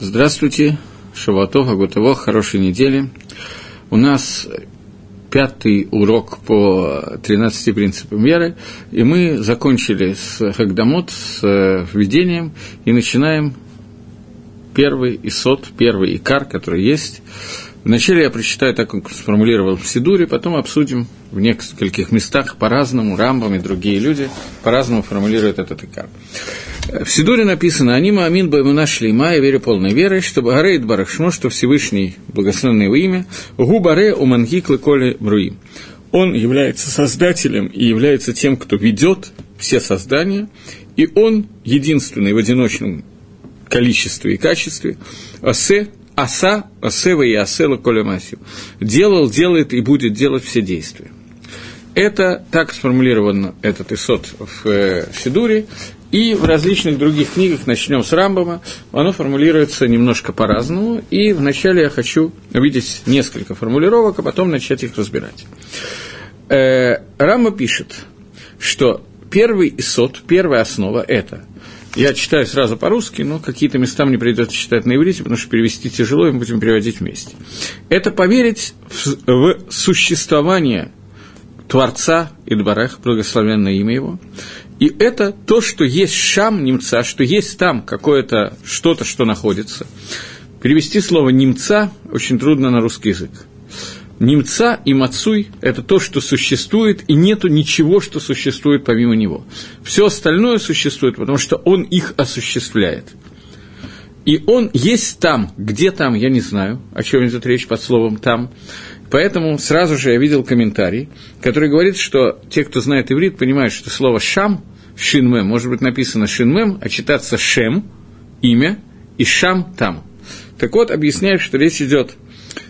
Здравствуйте, Шаватов, Агутово, хорошей недели. У нас пятый урок по 13 принципам веры, и мы закончили с Хагдамот, с э, введением, и начинаем первый исот, первый икар, который есть. Вначале я прочитаю так, как сформулировал в Сидуре, потом обсудим в нескольких местах по-разному, Рамбам и другие люди по-разному формулируют этот икар. В Сидуре написано «Они маамин бы нашли ма, я верю полной верой, чтобы Гарейд Барахшмо, что Всевышний, благословенное его имя, гу баре у мангик коли бруи». Он является создателем и является тем, кто ведет все создания, и он единственный в одиночном количестве и качестве, асе, аса, асева и асела коля масью, делал, делает и будет делать все действия. Это так сформулирован этот исот в э, Сидуре, и в различных других книгах, начнем с Рамбама, оно формулируется немножко по-разному, и вначале я хочу увидеть несколько формулировок, а потом начать их разбирать. Э, Рамба пишет, что первый исот, первая основа – это я читаю сразу по-русски, но какие-то места мне придется читать на иврите, потому что перевести тяжело, и мы будем переводить вместе. Это поверить в, в существование Творца Идбарах, благословенное имя его, и это то, что есть шам немца, что есть там какое-то что-то, что находится. Перевести слово немца очень трудно на русский язык. Немца и мацуй – это то, что существует, и нету ничего, что существует помимо него. Все остальное существует, потому что он их осуществляет. И он есть там, где там, я не знаю, о чем идет речь под словом «там». Поэтому сразу же я видел комментарий, который говорит, что те, кто знает иврит, понимают, что слово «шам», «шинмем» может быть написано «шинмем», а читаться «шем», имя, и «шам» там. Так вот, объясняют, что речь идет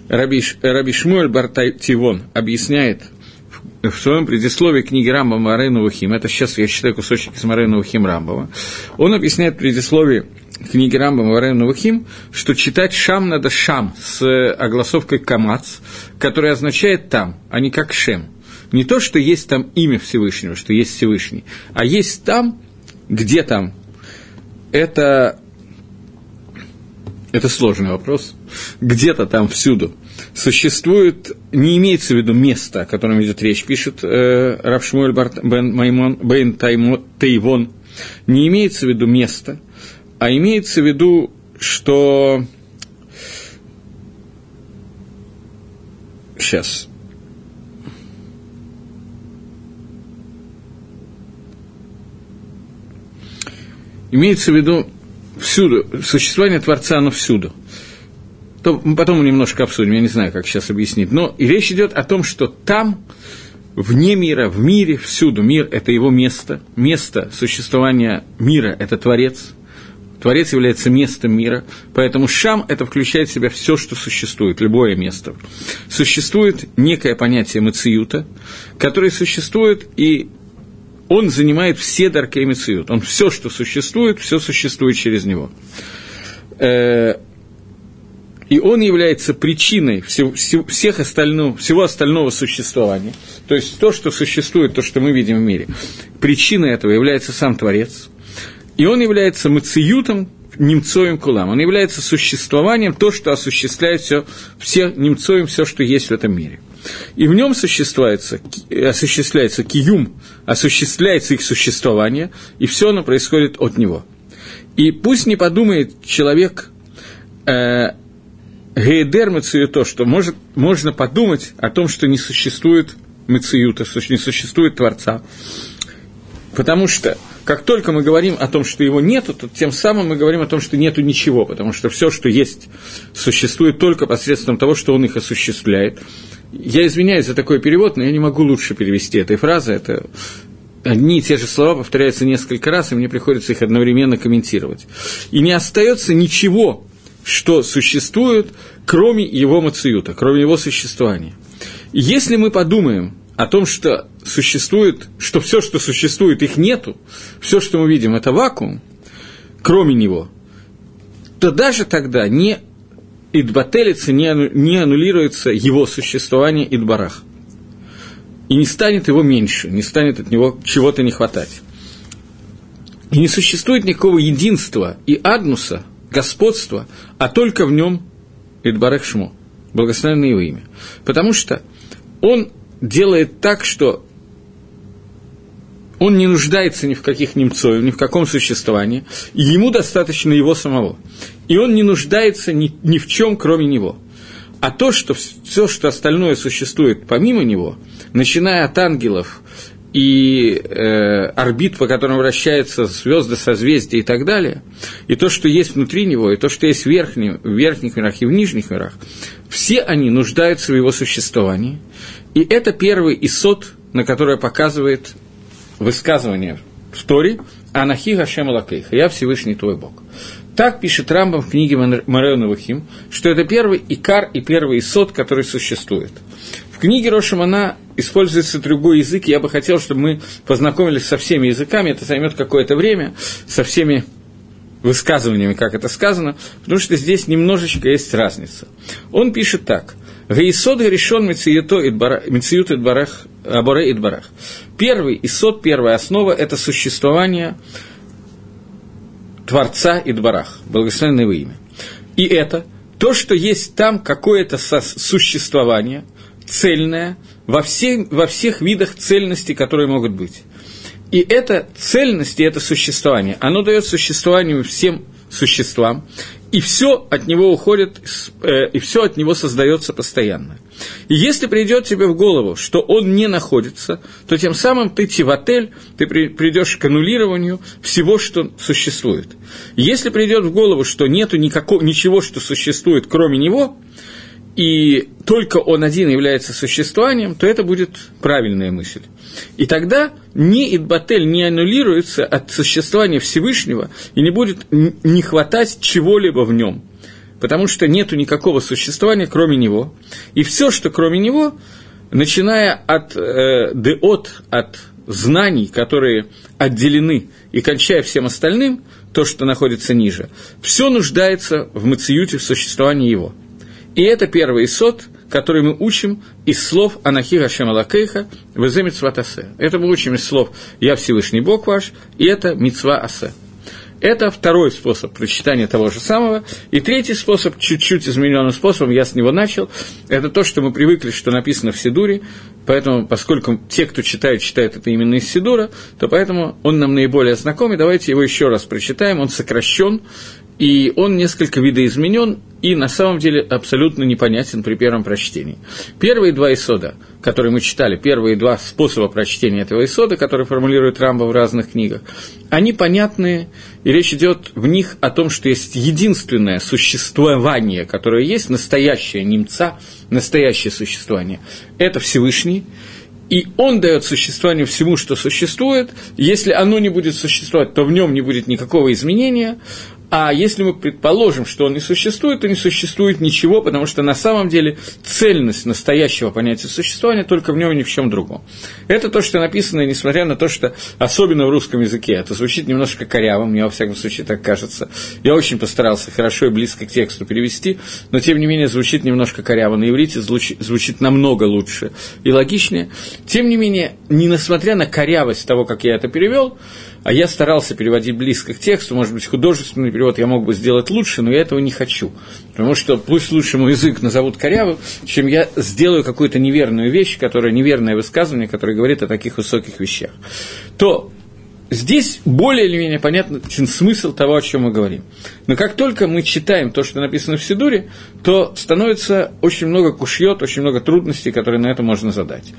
Раби, Раби Шмуэль Бартайтивон объясняет в своем предисловии книги Рамбама Марейну Вахим, это сейчас я читаю кусочек из Марейну Вахим Рамбова, он объясняет в предисловии книги Рамбама Марейну Вахим, что читать «шам» надо «шам» с огласовкой «камац», которая означает «там», а не как «шем». Не то, что есть там имя Всевышнего, что есть Всевышний, а есть там, где там. Это это сложный вопрос. Где-то там всюду существует, не имеется в виду место, о котором идет речь, пишет э, Равшмуэль бен Маймон, бен Тайвон, не имеется в виду место, а имеется в виду, что... Сейчас. Имеется в виду всюду, существование Творца, оно всюду. То, потом мы немножко обсудим, я не знаю, как сейчас объяснить. Но и речь идет о том, что там, вне мира, в мире, всюду, мир – это его место, место существования мира – это Творец, Творец является местом мира, поэтому Шам – это включает в себя все, что существует, любое место. Существует некое понятие Мациюта, которое существует и он занимает все даркей Мециют. Он все, что существует, все существует через него. Э, и он является причиной всех остального, всего остального существования. То есть то, что существует, то, что мы видим в мире. Причиной этого является сам Творец. И он является мациютом, немцоем кулам. Он является существованием, то, что осуществляет все, все немцоем, все, что есть в этом мире и в нем осуществляется, осуществляется киюм, осуществляется их существование, и все оно происходит от него. И пусть не подумает человек, э, Гейдер Мациюто, что может, можно подумать о том, что не существует Мациюта, не существует Творца. Потому что как только мы говорим о том, что его нету, то тем самым мы говорим о том, что нету ничего, потому что все, что есть, существует только посредством того, что он их осуществляет. Я извиняюсь за такой перевод, но я не могу лучше перевести этой фразы. Это одни и те же слова повторяются несколько раз, и мне приходится их одновременно комментировать. И не остается ничего, что существует, кроме его мациюта, кроме его существования. И если мы подумаем о том, что существует, что все, что существует, их нету, все, что мы видим, это вакуум, кроме него, то даже тогда не идбателится, не, не аннулируется его существование идбарах. И не станет его меньше, не станет от него чего-то не хватать. И не существует никакого единства и аднуса господство, а только в нем Идбарех Шмо, благословенное его имя. Потому что он делает так, что он не нуждается ни в каких немцоев, ни в каком существовании, и ему достаточно его самого. И он не нуждается ни, ни в чем, кроме него. А то, что все, что остальное существует помимо него, начиная от ангелов и э, орбит, по которым вращаются звезды, созвездия и так далее, и то, что есть внутри него, и то, что есть в, верхнем, в верхних мирах и в нижних мирах, все они нуждаются в его существовании. И это первый исот, на который показывает высказывание в Торе «Анахи Гашем Лакейха» – «Я Всевышний твой Бог». Так пишет Рамбам в книге Мареона Вахим, что это первый икар и первый исот, который существует. В книге Рошамана используется другой язык, я бы хотел, чтобы мы познакомились со всеми языками, это займет какое-то время, со всеми высказываниями, как это сказано, потому что здесь немножечко есть разница. Он пишет так. Гаисод решен мециют идбарах, аборе идбарах. Первый исод, первая основа – это существование Творца Идбарах, благословенное его имя. И это то, что есть там какое-то существование, цельное, во, все, во всех видах цельности, которые могут быть. И эта цельность и это существование, оно дает существованию всем существам, и все от него уходит, э, и все от него создается постоянно. И если придет тебе в голову, что он не находится, то тем самым ты тиватель, ты придешь к аннулированию всего, что существует. Если придет в голову, что нету никакого, ничего, что существует, кроме него, и только он один является существованием, то это будет правильная мысль. И тогда ни Идбатель не аннулируется от существования Всевышнего и не будет не хватать чего-либо в нем, потому что нету никакого существования, кроме него. И все, что кроме него, начиная от э, деот, от знаний, которые отделены, и кончая всем остальным, то, что находится ниже, все нуждается в мациюте, в существовании его – и это первый сот, который мы учим из слов Анахи Гашем Алакейха в Сватасе. Это мы учим из слов «Я Всевышний Бог ваш», и это Мицва Асе. Это второй способ прочитания того же самого. И третий способ, чуть-чуть измененным способом, я с него начал, это то, что мы привыкли, что написано в Сидуре, поэтому, поскольку те, кто читает, читают это именно из Сидура, то поэтому он нам наиболее знаком, и давайте его еще раз прочитаем, он сокращен, и он несколько видоизменен и на самом деле абсолютно непонятен при первом прочтении. Первые два исода, которые мы читали, первые два способа прочтения этого исода, которые формулирует Рамба в разных книгах, они понятные, и речь идет в них о том, что есть единственное существование, которое есть, настоящее немца, настоящее существование. Это Всевышний, и он дает существование всему, что существует. Если оно не будет существовать, то в нем не будет никакого изменения. А если мы предположим, что он не существует, то не существует ничего, потому что на самом деле цельность настоящего понятия существования только в нем и ни в чем другом. Это то, что написано, несмотря на то, что особенно в русском языке это звучит немножко коряво, мне во всяком случае так кажется. Я очень постарался хорошо и близко к тексту перевести, но тем не менее звучит немножко коряво. На иврите звучит, намного лучше и логичнее. Тем не менее, не несмотря на корявость того, как я это перевел, а я старался переводить близко к тексту, может быть, художественный перевод я мог бы сделать лучше, но я этого не хочу. Потому что пусть лучше мой язык назовут корявым, чем я сделаю какую-то неверную вещь, которая неверное высказывание, которое говорит о таких высоких вещах. То здесь более или менее понятен смысл того, о чем мы говорим. Но как только мы читаем то, что написано в Сидуре, то становится очень много кушьет, очень много трудностей, которые на это можно задать.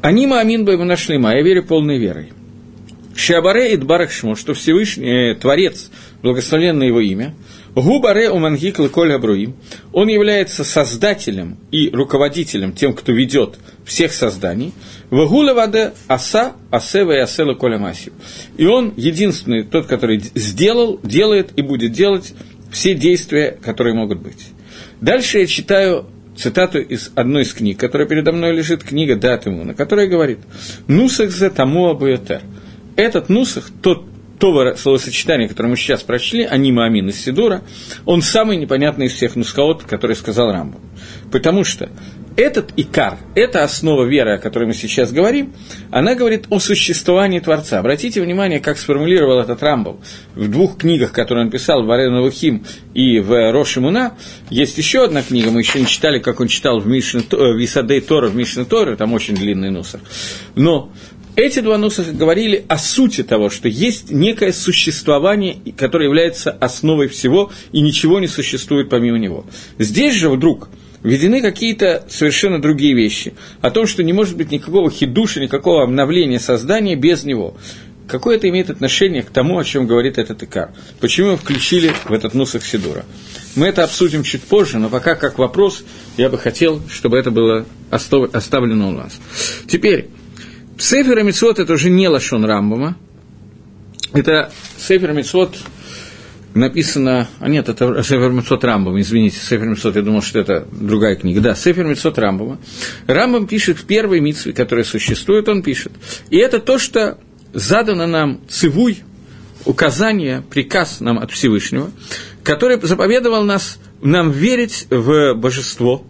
Анима Амин бы нашли, я верю полной верой. Шиабаре Идбарах Шмо, что Всевышний, э, Творец, благословенное его имя, Губаре Умангик Леколь Абруим, он является создателем и руководителем, тем, кто ведет всех созданий, Вагула Ваде Аса Асева и Асела Коля Масив. И он единственный, тот, который сделал, делает и будет делать все действия, которые могут быть. Дальше я читаю цитату из одной из книг, которая передо мной лежит, книга Датимуна, которая говорит «Нусах за тому абуэтер» этот нусах, тот то словосочетание, которое мы сейчас прочли, анима амин из Сидура, он самый непонятный из всех нускаот, который сказал Рамбам. Потому что этот икар, эта основа веры, о которой мы сейчас говорим, она говорит о существовании Творца. Обратите внимание, как сформулировал этот Рамбов в двух книгах, которые он писал, в Арена Вухим и в Роши Муна. Есть еще одна книга, мы еще не читали, как он читал в, Мишне, в Исадей Тора, в Мишне Тора, там очень длинный нусах. Но эти два нусаха говорили о сути того, что есть некое существование, которое является основой всего, и ничего не существует помимо него. Здесь же вдруг введены какие-то совершенно другие вещи, о том, что не может быть никакого хидуша, никакого обновления создания без него. Какое это имеет отношение к тому, о чем говорит этот Икар? Почему его включили в этот нусах Сидура? Мы это обсудим чуть позже, но пока как вопрос, я бы хотел, чтобы это было оставлено у нас. Теперь, Сефер Мицвод это уже не Лашон Рамбама. Это Сефер Мицвод написано... А нет, это Сефер Мицвод Рамбама, извините, Сефер Мицвод, я думал, что это другая книга. Да, Сефер Мицвод Рамбама. Рамбам пишет в первой митве, которая существует, он пишет. И это то, что задано нам цивуй, указание, приказ нам от Всевышнего, который заповедовал нас, нам верить в божество.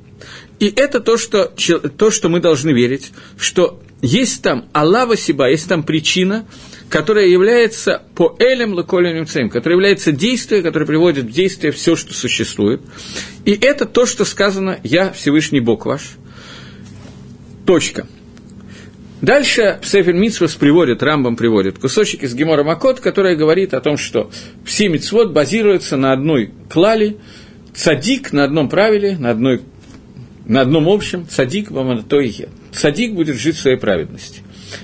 И это то, что, то, что мы должны верить, что есть там Аллава Сиба, есть там причина, которая является по элем лаколем цем, которая является действием, которое приводит в действие все, что существует. И это то, что сказано «Я Всевышний Бог ваш». Точка. Дальше Сефер Митсвос приводит, Рамбам приводит кусочек из Гемора Макот, который говорит о том, что все мицвод базируются на одной клале, цадик на одном правиле, на, одной, на одном общем, цадик то и Цадик будет жить в своей праведности.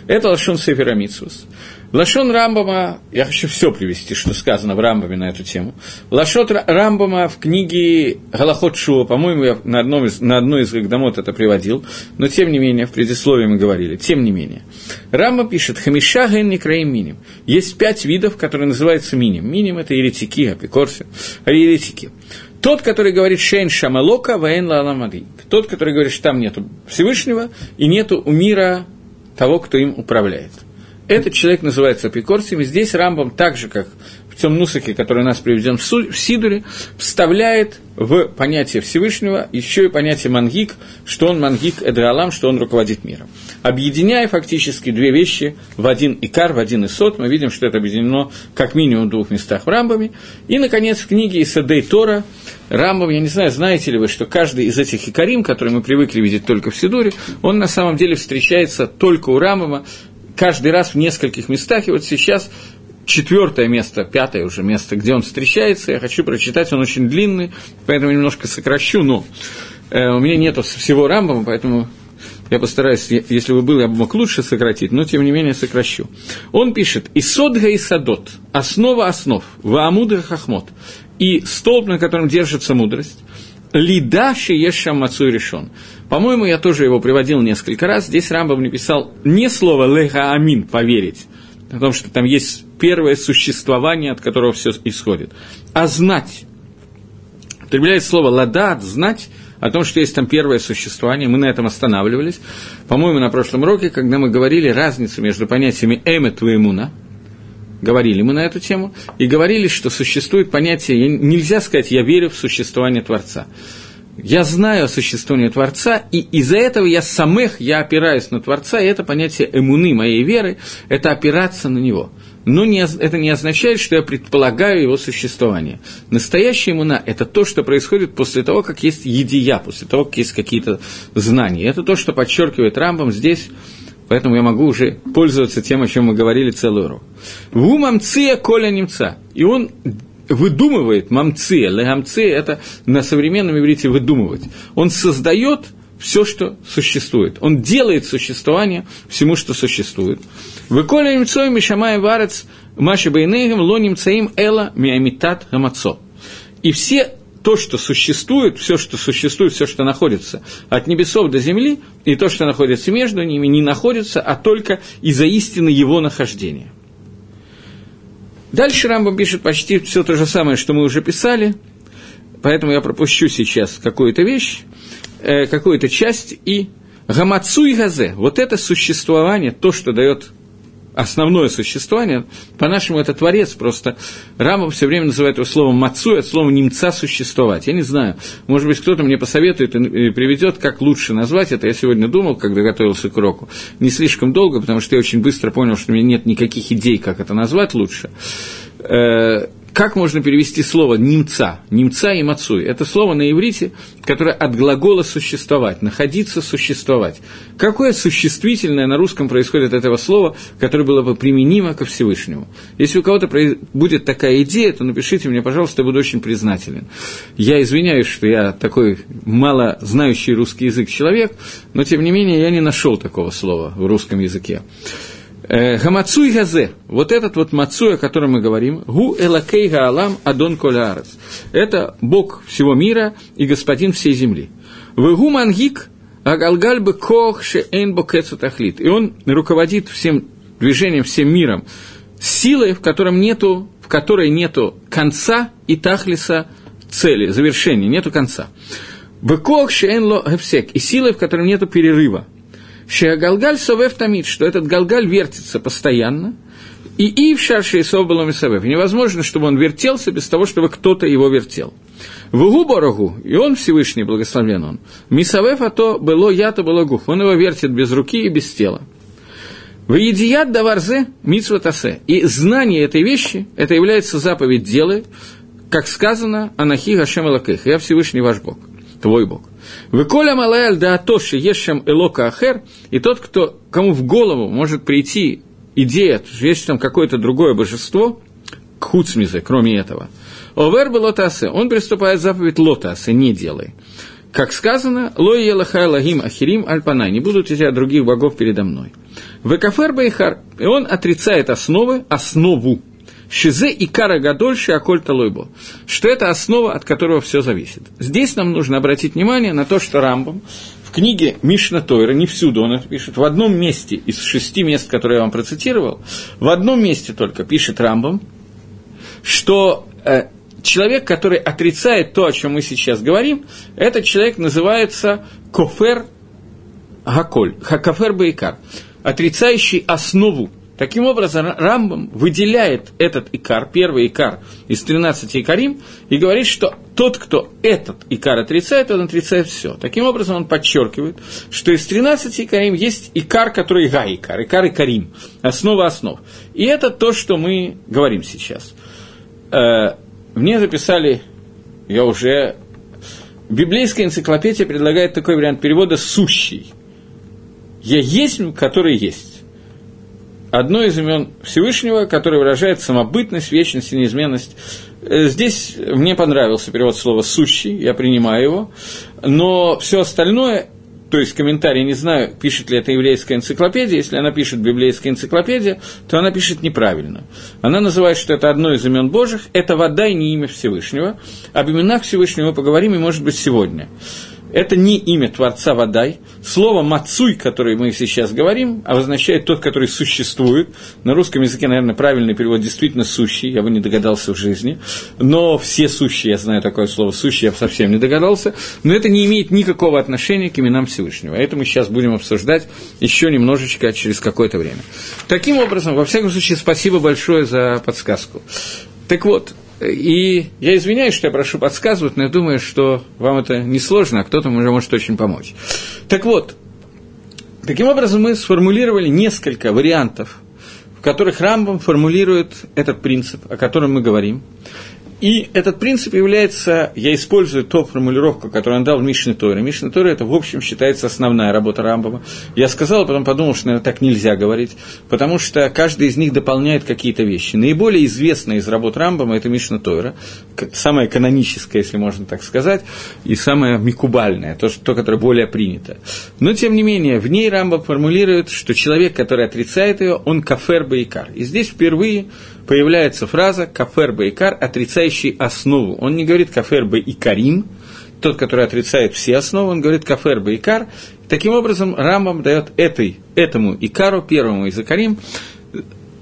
Это Лашон Сефера Митсвос. Лашон Рамбама, я хочу все привести, что сказано в Рамбаме на эту тему. Лашот Рамбама в книге Галахот Шуа, по-моему, я на, одном из, на одной из Гагдамот это приводил, но тем не менее, в предисловии мы говорили, тем не менее. Рамба пишет, Хамиша ген некраим миним. Есть пять видов, которые называются миним. Миним – это еретики, апикорсы, а еретики. Тот, который говорит «Шейн Шамалока, Ваэн Лаламаги». Тот, который говорит, что там нету Всевышнего и нету у мира того, кто им управляет. Этот человек называется апикорсием, и здесь Рамбам, так же, как в том нусаке, который у нас приведен в Сидуре, вставляет в понятие Всевышнего еще и понятие мангик, что он мангик Эдреалам, что он руководит миром. Объединяя фактически две вещи в один икар, в один исот, мы видим, что это объединено как минимум в двух местах в Рамбаме. И, наконец, в книге Исадей Тора Рамбам, я не знаю, знаете ли вы, что каждый из этих икарим, которые мы привыкли видеть только в Сидуре, он на самом деле встречается только у Рамбама, каждый раз в нескольких местах, и вот сейчас четвертое место, пятое уже место, где он встречается, я хочу прочитать, он очень длинный, поэтому немножко сокращу, но э, у меня нету всего Рамбама, поэтому я постараюсь, если бы был, я бы мог лучше сократить, но тем не менее сокращу. Он пишет «Исодга и садот» – основа основ, «Ваамудра хахмот» и столб, на котором держится мудрость, «Лида шееша мацуй решен». По-моему, я тоже его приводил несколько раз. Здесь Рамбам написал не слово «леха амин» – «поверить», о том, что там есть первое существование, от которого все исходит, а знать. Употребляет слово «ладат» – «знать», о том, что есть там первое существование, мы на этом останавливались. По-моему, на прошлом уроке, когда мы говорили разницу между понятиями «эмет» и «эмуна», говорили мы на эту тему, и говорили, что существует понятие, нельзя сказать «я верю в существование Творца». Я знаю о существовании Творца, и из-за этого я самых, я опираюсь на Творца, и это понятие эмуны моей веры, это опираться на Него. Но не, это не означает, что я предполагаю его существование. Настоящая иммуна – это то, что происходит после того, как есть едия, после того, как есть какие-то знания. Это то, что подчеркивает Рамбам здесь, поэтому я могу уже пользоваться тем, о чем мы говорили целый урок. «Ву мамция коля немца». И он выдумывает мамция, легамция – это на современном иврите выдумывать. Он создает все, что существует. Он делает существование всему, что существует. Выколя немцой мишамай варец маши бейнегем лоним цаим эла миамитат гамацо. И все то, что существует, все, что существует, все, что находится от небесов до земли, и то, что находится между ними, не находится, а только из-за истины его нахождения. Дальше Рамбам пишет почти все то же самое, что мы уже писали, поэтому я пропущу сейчас какую-то вещь, э, какую-то часть, и гамацу и газе, вот это существование, то, что дает основное существование, по-нашему это творец, просто Рамбам все время называет его словом мацу, от слова немца существовать. Я не знаю, может быть, кто-то мне посоветует и приведет, как лучше назвать это. Я сегодня думал, когда готовился к уроку, не слишком долго, потому что я очень быстро понял, что у меня нет никаких идей, как это назвать лучше э, как можно перевести слово «немца», «немца» и «мацуй»? Это слово на иврите, которое от глагола «существовать», «находиться», «существовать». Какое существительное на русском происходит от этого слова, которое было бы применимо ко Всевышнему? Если у кого-то будет такая идея, то напишите мне, пожалуйста, я буду очень признателен. Я извиняюсь, что я такой мало знающий русский язык человек, но, тем не менее, я не нашел такого слова в русском языке. Э, Гамацуй газе, вот этот вот мацуй, о котором мы говорим, гу элакей гаалам адон колярес. Это Бог всего мира и господин всей земли. Вегу мангик агалгаль бы кох шеэн тахлит. И он руководит всем движением, всем миром, силой, в, котором нету, в которой нету конца и тахлиса цели, завершения, нету конца. Быкох шеэн ло и силой, в которой нету перерыва. Шеагалгаль совев тамид, что этот галгаль вертится постоянно, и и в шарше и совев. Невозможно, чтобы он вертелся без того, чтобы кто-то его вертел. В угу борогу, и он Всевышний, благословлен он. Мисавев, а то было ято было гуф. Он его вертит без руки и без тела. В едият даварзе митсватасе. И знание этой вещи, это является заповедь делай, как сказано, Анахи Гашем Элакех, я Всевышний ваш Бог, твой Бог. Выколя малаяль да атоши ешем элока ахер, и тот, кто, кому в голову может прийти идея, что есть там какое-то другое божество, кхуцмизе, кроме этого, עובר בלא תעשה, он преступает заповедь לא תעשה, не делай. Как сказано, לא יהיה לך אלהים אחרים על פני, не будут у тебя других богов передо мной. וכופר בעיקר, и он отрицает основы, основу, שזה העיקר הגדול שהכל תלוי בו, что это основа, от которого все зависит. Здесь нам нужно обратить внимание на то, что Рамбам в книге Мишна Тойра, не всюду он это пишет, в одном месте из шести мест, которые я вам процитировал, в одном месте только пишет Рамбам, что э, человек, который отрицает то, о чем мы сейчас говорим, этот человек называется кофер гаколь, хакафер бейкар, отрицающий основу Таким образом, Рамбам выделяет этот икар, первый икар из 13 икарим, и говорит, что тот, кто этот икар отрицает, он отрицает все. Таким образом, он подчеркивает, что из 13 икарим есть икар, который га-икар, икар и карим, основа основ. И это то, что мы говорим сейчас. Э, мне записали, я уже... Библейская энциклопедия предлагает такой вариант перевода «сущий». «Я есть, который есть» одно из имен Всевышнего, которое выражает самобытность, вечность и неизменность. Э, здесь мне понравился перевод слова «сущий», я принимаю его, но все остальное, то есть комментарий, не знаю, пишет ли это еврейская энциклопедия, если она пишет библейская энциклопедия, то она пишет неправильно. Она называет, что это одно из имен Божьих, это вода и не имя Всевышнего. Об именах Всевышнего мы поговорим, и, может быть, сегодня. Это не имя Творца Водай. Слово «мацуй», которое мы сейчас говорим, обозначает тот, который существует. На русском языке, наверное, правильный перевод действительно «сущий», я бы не догадался в жизни. Но все сущие, я знаю такое слово «сущий», я бы совсем не догадался. Но это не имеет никакого отношения к именам Всевышнего. Это мы сейчас будем обсуждать еще немножечко через какое-то время. Таким образом, во всяком случае, спасибо большое за подсказку. Так вот, и я извиняюсь, что я прошу подсказывать, но я думаю, что вам это не сложно, а кто-то уже может очень помочь. Так вот, таким образом мы сформулировали несколько вариантов, в которых Рамбам формулирует этот принцип, о котором мы говорим. И этот принцип является, я использую ту формулировку, которую он дал в Мишне Торе. Мишне Торе это, в общем, считается основная работа Рамбама. Я сказал, а потом подумал, что, наверное, так нельзя говорить, потому что каждый из них дополняет какие-то вещи. Наиболее известная из работ Рамбама – это Мишна Тойра, самая каноническая, если можно так сказать, и самая микубальная, то, то, которое более принято. Но, тем не менее, в ней Рамбам формулирует, что человек, который отрицает ее, он кафер бейкар. И здесь впервые появляется фраза «кафер бейкар», отрицающий основу. Он не говорит «кафер бейкарим», тот, который отрицает все основы, он говорит «кафер бейкар». Таким образом, Рамбам дает этой, этому икару, первому из икарим,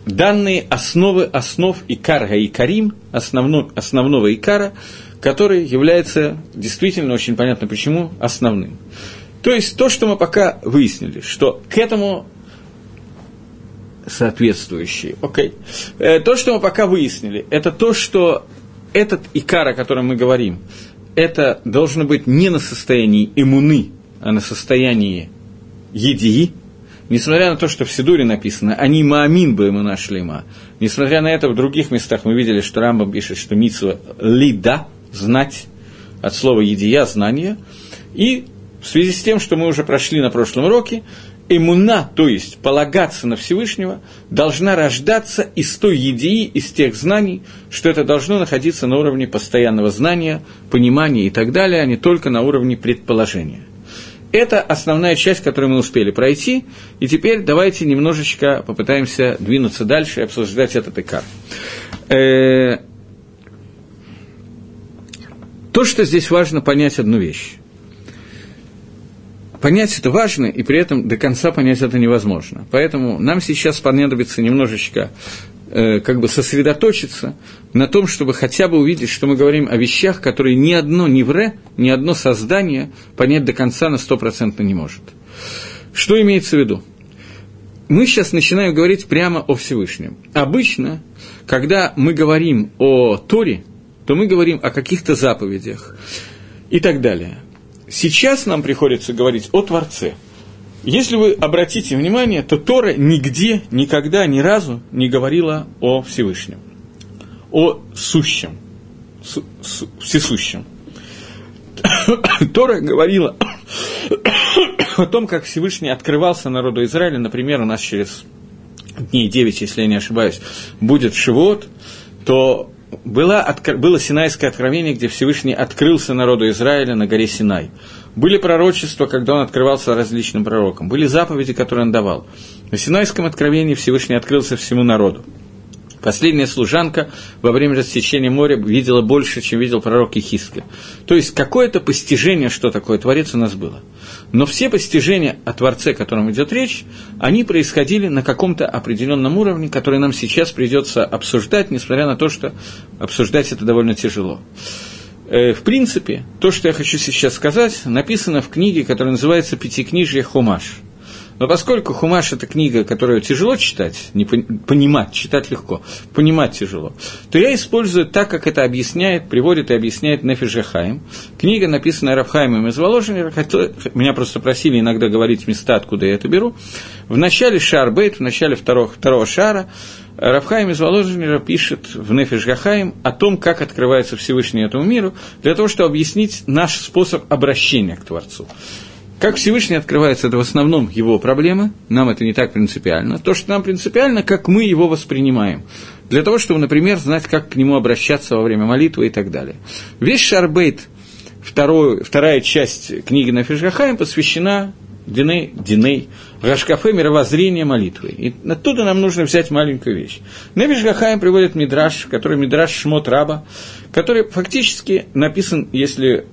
данные основы основ икарга и карим, основно, основного икара, который является действительно очень понятно почему основным. То есть то, что мы пока выяснили, что к этому соответствующие. Окей. Okay. То, что мы пока выяснили, это то, что этот икар, о котором мы говорим, это должно быть не на состоянии иммуны, а на состоянии едии, несмотря на то, что в Сидуре написано «Они маамин бы ему нашли ма». Несмотря на это, в других местах мы видели, что Рамбам пишет, что митсва лида, знать, от слова едия, знание. И в связи с тем, что мы уже прошли на прошлом уроке, иммуна, то есть полагаться на Всевышнего, должна рождаться из той идеи, из тех знаний, что это должно находиться на уровне постоянного знания, понимания и так далее, а не только на уровне предположения. Это основная часть, которую мы успели пройти, и теперь давайте немножечко попытаемся двинуться дальше и обсуждать этот икар. Э, то, что здесь важно понять одну вещь понять это важно, и при этом до конца понять это невозможно. Поэтому нам сейчас понадобится немножечко э, как бы сосредоточиться на том, чтобы хотя бы увидеть, что мы говорим о вещах, которые ни одно невре, ни одно создание понять до конца на стопроцентно не может. Что имеется в виду? Мы сейчас начинаем говорить прямо о Всевышнем. Обычно, когда мы говорим о Торе, то мы говорим о каких-то заповедях и так далее – Сейчас нам приходится говорить о Творце. Если вы обратите внимание, то Тора нигде, никогда, ни разу не говорила о Всевышнем, о сущем, су, су, всесущем. Тора говорила о том, как Всевышний открывался народу Израиля, например, у нас через дней 9, если я не ошибаюсь, будет Шивот, то было, было Синайское откровение, где Всевышний открылся народу Израиля на горе Синай. Были пророчества, когда он открывался различным пророкам. Были заповеди, которые он давал. На Синайском откровении Всевышний открылся всему народу. Последняя служанка во время рассечения моря видела больше, чем видел пророк Ихиска. То есть какое-то постижение, что такое Творец, у нас было. Но все постижения о Творце, о котором идет речь, они происходили на каком-то определенном уровне, который нам сейчас придется обсуждать, несмотря на то, что обсуждать это довольно тяжело. Э, в принципе, то, что я хочу сейчас сказать, написано в книге, которая называется «Пятикнижье Хумаш». Но поскольку Хумаш – это книга, которую тяжело читать, не понимать, читать легко, понимать тяжело, то я использую так, как это объясняет, приводит и объясняет Нефиш Хаим. Книга, написанная Рафхаймом из Воложенера, меня просто просили иногда говорить места, откуда я это беру. В начале Шарбейт, в начале второго, второго шара, Рафхайм из Воложенера пишет в Нефиш Гахаим о том, как открывается Всевышний этому миру, для того, чтобы объяснить наш способ обращения к Творцу. Как Всевышний открывается, это в основном его проблемы, нам это не так принципиально. То, что нам принципиально, как мы его воспринимаем. Для того, чтобы, например, знать, как к нему обращаться во время молитвы и так далее. Весь Шарбейт, второй, вторая часть книги на Фишгахаем посвящена Диней, Диней, Рашкафе, мировоззрение молитвы. И оттуда нам нужно взять маленькую вещь. Невиш Гахаем приводит Мидраш, который Мидраш Шмот Раба, который фактически написан, если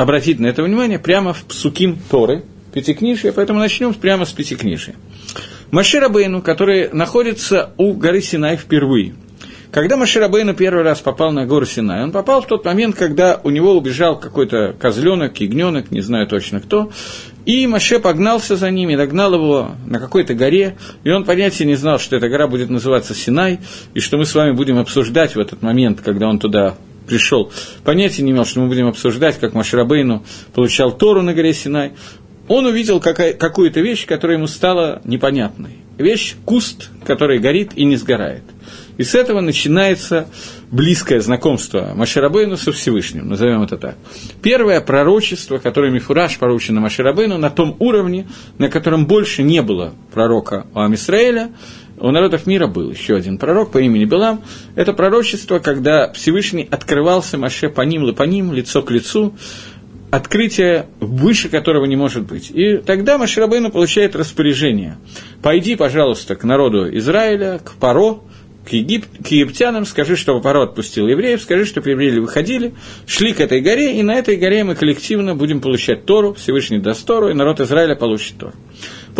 обратить на это внимание прямо в Псуким Торы, Пятикнижие, поэтому начнем прямо с Пятикнижия. Машир Абейну, который находится у горы Синай впервые. Когда Машир Абейну первый раз попал на гору Синай, он попал в тот момент, когда у него убежал какой-то козленок, ягненок, не знаю точно кто, и Маше погнался за ними, догнал его на какой-то горе, и он понятия не знал, что эта гора будет называться Синай, и что мы с вами будем обсуждать в этот момент, когда он туда пришел, понятия не имел, что мы будем обсуждать, как Машрабейну получал Тору на горе Синай, он увидел какую-то вещь, которая ему стала непонятной. Вещь – куст, который горит и не сгорает. И с этого начинается близкое знакомство Маширабейну со Всевышним, назовем это так. Первое пророчество, которое Мифураж поручено Маширабейну на том уровне, на котором больше не было пророка у Амисраэля, у народов мира был еще один пророк по имени Белам. Это пророчество, когда Всевышний открывался Маше по ним, по ним, лицо к лицу, открытие, выше которого не может быть. И тогда Маширабейну получает распоряжение. «Пойди, пожалуйста, к народу Израиля, к Паро, к, Егип... к египтянам, скажи, чтобы Паро отпустил евреев, скажи, чтобы евреи выходили, шли к этой горе, и на этой горе мы коллективно будем получать Тору, Всевышний даст Тору, и народ Израиля получит Тору».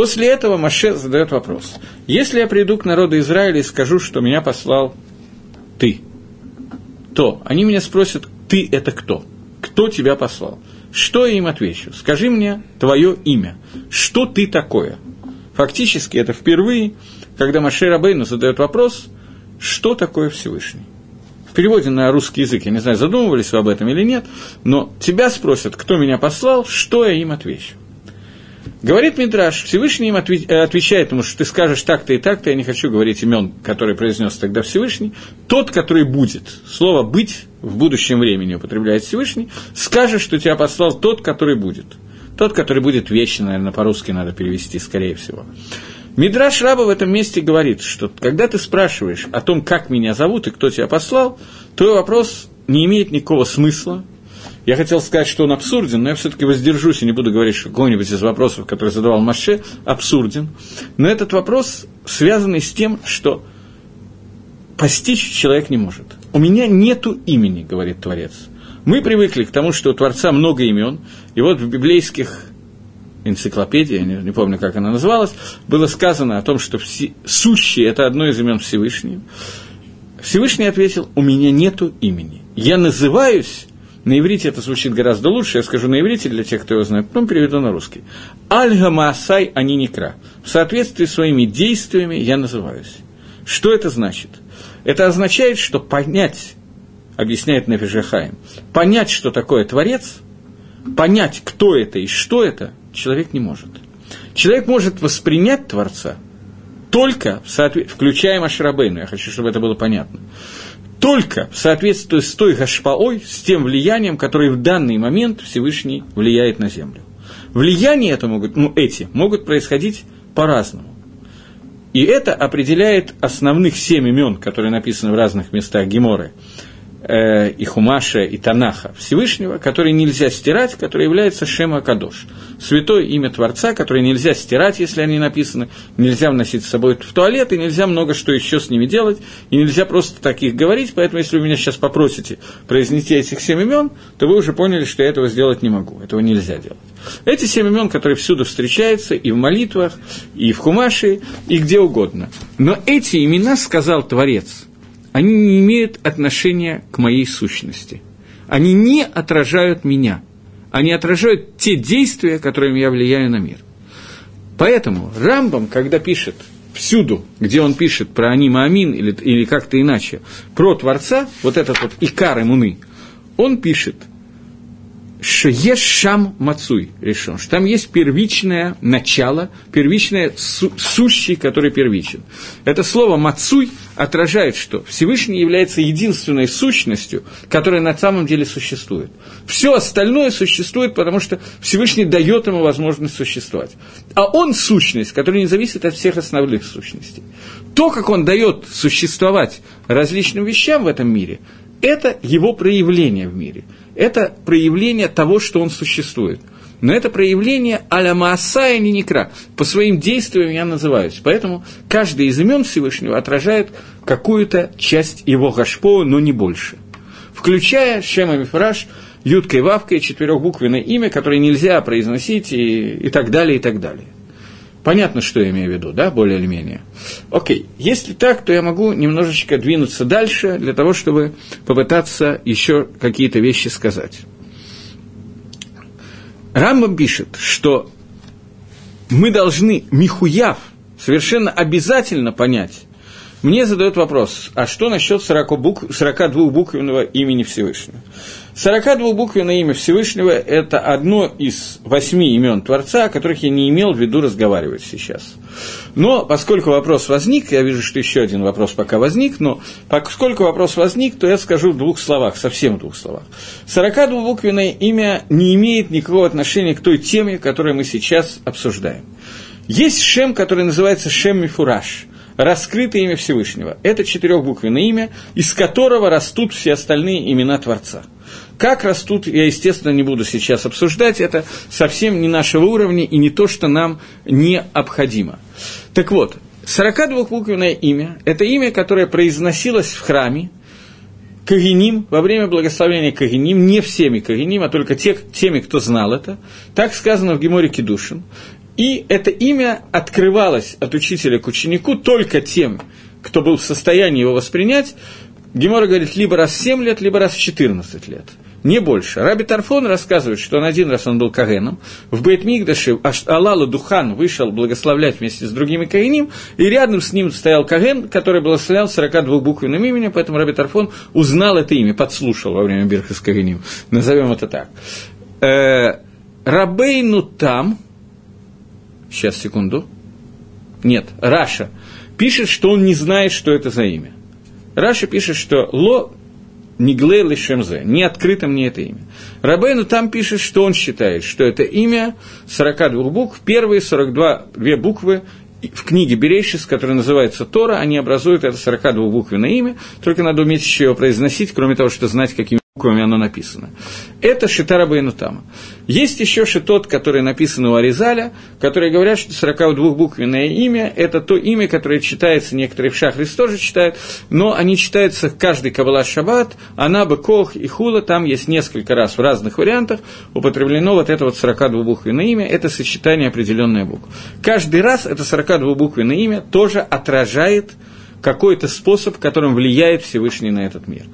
После этого Маше задает вопрос. Если я приду к народу Израиля и скажу, что меня послал ты, то они меня спросят, ты это кто? Кто тебя послал? Что я им отвечу? Скажи мне твое имя. Что ты такое? Фактически это впервые когда Маше Рабейну задает вопрос, что такое Всевышний. В переводе на русский язык, я не знаю, задумывались вы об этом или нет, но тебя спросят, кто меня послал, что я им отвечу. Говорит Мидраш, Всевышний им э, отвечает ему, что ты скажешь так-то и так-то, я не хочу говорить имен, которые произнес тогда Всевышний, тот, который будет, слово «быть» в будущем времени употребляет Всевышний, скажешь, что тебя послал тот, который будет. Тот, который будет вечно, наверное, по-русски надо перевести, скорее всего. Мидраш Раба в этом месте говорит, что когда ты спрашиваешь о том, как меня зовут и кто тебя послал, твой вопрос не имеет никакого смысла, я хотел сказать, что он абсурден, но я все-таки воздержусь и не буду говорить, что какой-нибудь из вопросов, который задавал Маше, абсурден. Но этот вопрос связан с тем, что постичь человек не может. У меня нету имени, говорит Творец. Мы привыкли к тому, что у Творца много имен, и вот в библейских энциклопедиях, я не, не помню, как она называлась, было сказано о том, что все, сущий – это одно из имен Всевышнего. Всевышний ответил, у меня нету имени. Я называюсь на иврите это звучит гораздо лучше, я скажу на иврите для тех, кто его знает, потом переведу на русский. Альга Маасай Аниникра. В соответствии с своими действиями я называюсь. Что это значит? Это означает, что понять, объясняет Нефишахаем, понять, что такое Творец, понять, кто это и что это, человек не может. Человек может воспринять Творца только, в соответ... включая Машрабейну, я хочу, чтобы это было понятно, только в соответствии с той гашпаой, с тем влиянием, которое в данный момент Всевышний влияет на Землю. Влияние это могут, ну, эти могут происходить по-разному. И это определяет основных семь имен, которые написаны в разных местах Геморы – э, и Хумаша, и Танаха Всевышнего, который нельзя стирать, который является Шема Кадош. Святое имя Творца, которое нельзя стирать, если они написаны, нельзя вносить с собой в туалет, и нельзя много что еще с ними делать, и нельзя просто таких говорить, поэтому если вы меня сейчас попросите произнести этих семь имен, то вы уже поняли, что я этого сделать не могу, этого нельзя делать. Эти семь имен, которые всюду встречаются, и в молитвах, и в Хумаше, и где угодно. Но эти имена сказал Творец – они не имеют отношения к моей сущности. Они не отражают меня. Они отражают те действия, которыми я влияю на мир. Поэтому Рамбам, когда пишет всюду, где он пишет про Анима Амин или, или как-то иначе, про Творца, вот этот вот Икар Имуны, он пишет – есть шам мацуй решен, что там есть первичное начало, первичное су, сущий, который первичен. Это слово мацуй отражает, что Всевышний является единственной сущностью, которая на самом деле существует. Все остальное существует, потому что Всевышний дает ему возможность существовать. А он сущность, которая не зависит от всех основных сущностей. То, как он дает существовать различным вещам в этом мире, это его проявление в мире – это проявление того, что он существует. Но это проявление аля Маасая Ниникра. По своим действиям я называюсь. Поэтому каждый из имен Всевышнего отражает какую-то часть его гашпо, но не больше. Включая Шема Мифраш, Юткой Вавкой, четырехбуквенное имя, которое нельзя произносить и, и так далее, и так далее. Понятно, что я имею в виду, да, более или менее. Окей, если так, то я могу немножечко двинуться дальше для того, чтобы попытаться еще какие-то вещи сказать. Рамба пишет, что мы должны Михуяв совершенно обязательно понять. Мне задают вопрос, а что насчет 40 букв, 42-буквенного имени Всевышнего? 42-буквенное имя Всевышнего – это одно из восьми имен Творца, о которых я не имел в виду разговаривать сейчас. Но поскольку вопрос возник, я вижу, что еще один вопрос пока возник, но поскольку вопрос возник, то я скажу в двух словах, совсем в двух словах. 42-буквенное имя не имеет никакого отношения к той теме, которую мы сейчас обсуждаем. Есть Шем, который называется Шем Мифураж – раскрытое имя Всевышнего. Это четырехбуквенное имя, из которого растут все остальные имена Творца – как растут, я, естественно, не буду сейчас обсуждать, это совсем не нашего уровня и не то, что нам необходимо. Так вот, 42-буквенное имя – это имя, которое произносилось в храме, Кагиним, во время благословения Кагиним, не всеми Кагиним, а только те, теми, кто знал это, так сказано в Геморе Кедушин, и это имя открывалось от учителя к ученику только тем, кто был в состоянии его воспринять, Гемора говорит, либо раз в 7 лет, либо раз в 14 лет – не больше. Раби Тарфон рассказывает, что он один раз он был Кагеном, в Бейтмигдаше Алала Духан вышел благословлять вместе с другими Каганим, и рядом с ним стоял Каген, который благословлял 42-буквенным именем, поэтому Раби Тарфон узнал это имя, подслушал во время ברכת כהנים, назовем это так. Э, Рабейну там, сейчас, секунду, нет, Раши, пишет, что он не знает, что это за имя. Раши пишет, что לא נגלה לי שם זה, не открыто мне это имя. Рабейну там пишет, что он считает, что это имя 42 букв, первые 42 две буквы в книге Берейшис, которая называется Тора, они образуют это 42-буквенное имя, только надо уметь еще его произносить, кроме того, что знать, какими буквами оно написано. Это Шитара Байнутама. Есть еще шитот, который написан у Аризаля, которые говорят, что 42-буквенное имя – это то имя, которое читается, некоторые в Шахрис тоже читают, но они читаются каждый Каббала Шаббат, Анаба, Кох и Хула, там есть несколько раз в разных вариантах употреблено вот это вот 42-буквенное имя, это сочетание определенная букв. Каждый раз это 42-буквенное имя тоже отражает какой-то способ, которым влияет Всевышний на этот мир.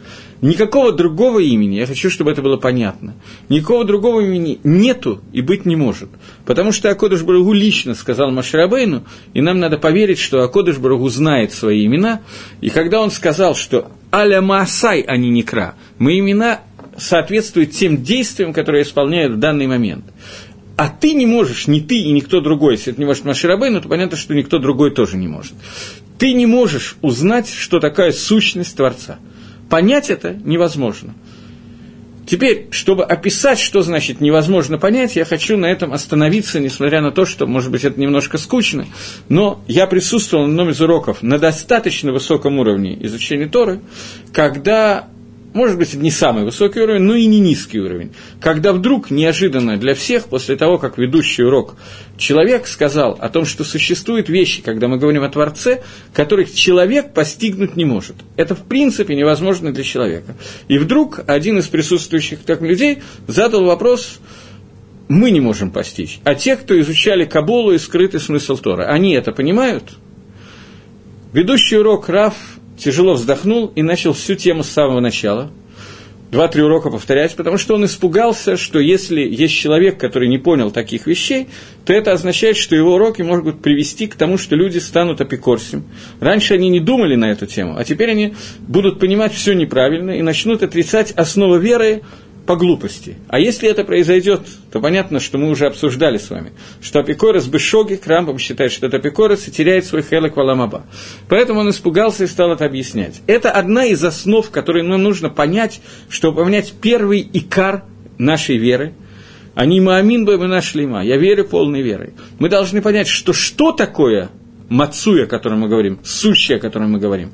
Никакого другого имени, я хочу, чтобы это было понятно, никакого другого имени нету и быть не может. Потому что Акодыш Барагу лично сказал Маширабейну, и нам надо поверить, что Акодыш Барагу знает свои имена, и когда он сказал, что Аля Маасай, а не Некра, мы имена соответствуют тем действиям, которые исполняют в данный момент. А ты не можешь, ни ты и никто другой, если это не может Маширабейну, то понятно, что никто другой тоже не может. Ты не можешь узнать, что такая сущность Творца – Понять это невозможно. Теперь, чтобы описать, что значит невозможно понять, я хочу на этом остановиться, несмотря на то, что, может быть, это немножко скучно, но я присутствовал на одном из уроков на достаточно высоком уровне изучения Торы, когда может быть, не самый высокий уровень, но и не низкий уровень. Когда вдруг неожиданно для всех, после того, как ведущий урок человек сказал о том, что существуют вещи, когда мы говорим о Творце, которых человек постигнуть не может. Это в принципе невозможно для человека. И вдруг один из присутствующих так людей задал вопрос, мы не можем постичь. А те, кто изучали Кабулу и скрытый смысл Тора, они это понимают? Ведущий урок Раф тяжело вздохнул и начал всю тему с самого начала. Два-три урока повторять, потому что он испугался, что если есть человек, который не понял таких вещей, то это означает, что его уроки могут привести к тому, что люди станут апикорсим. Раньше они не думали на эту тему, а теперь они будут понимать все неправильно и начнут отрицать основы веры, по глупости. А если это произойдет, то понятно, что мы уже обсуждали с вами, что Апикорос Бешоги, Крамбом считает, что это Апикорос и теряет свой хелек валамаба. Поэтому он испугался и стал это объяснять. Это одна из основ, которые нам нужно понять, чтобы понять первый икар нашей веры. Они маамин бы мы нашли ма. Я верю полной верой. Мы должны понять, что что такое мацуя, о котором мы говорим, сущее, о котором мы говорим.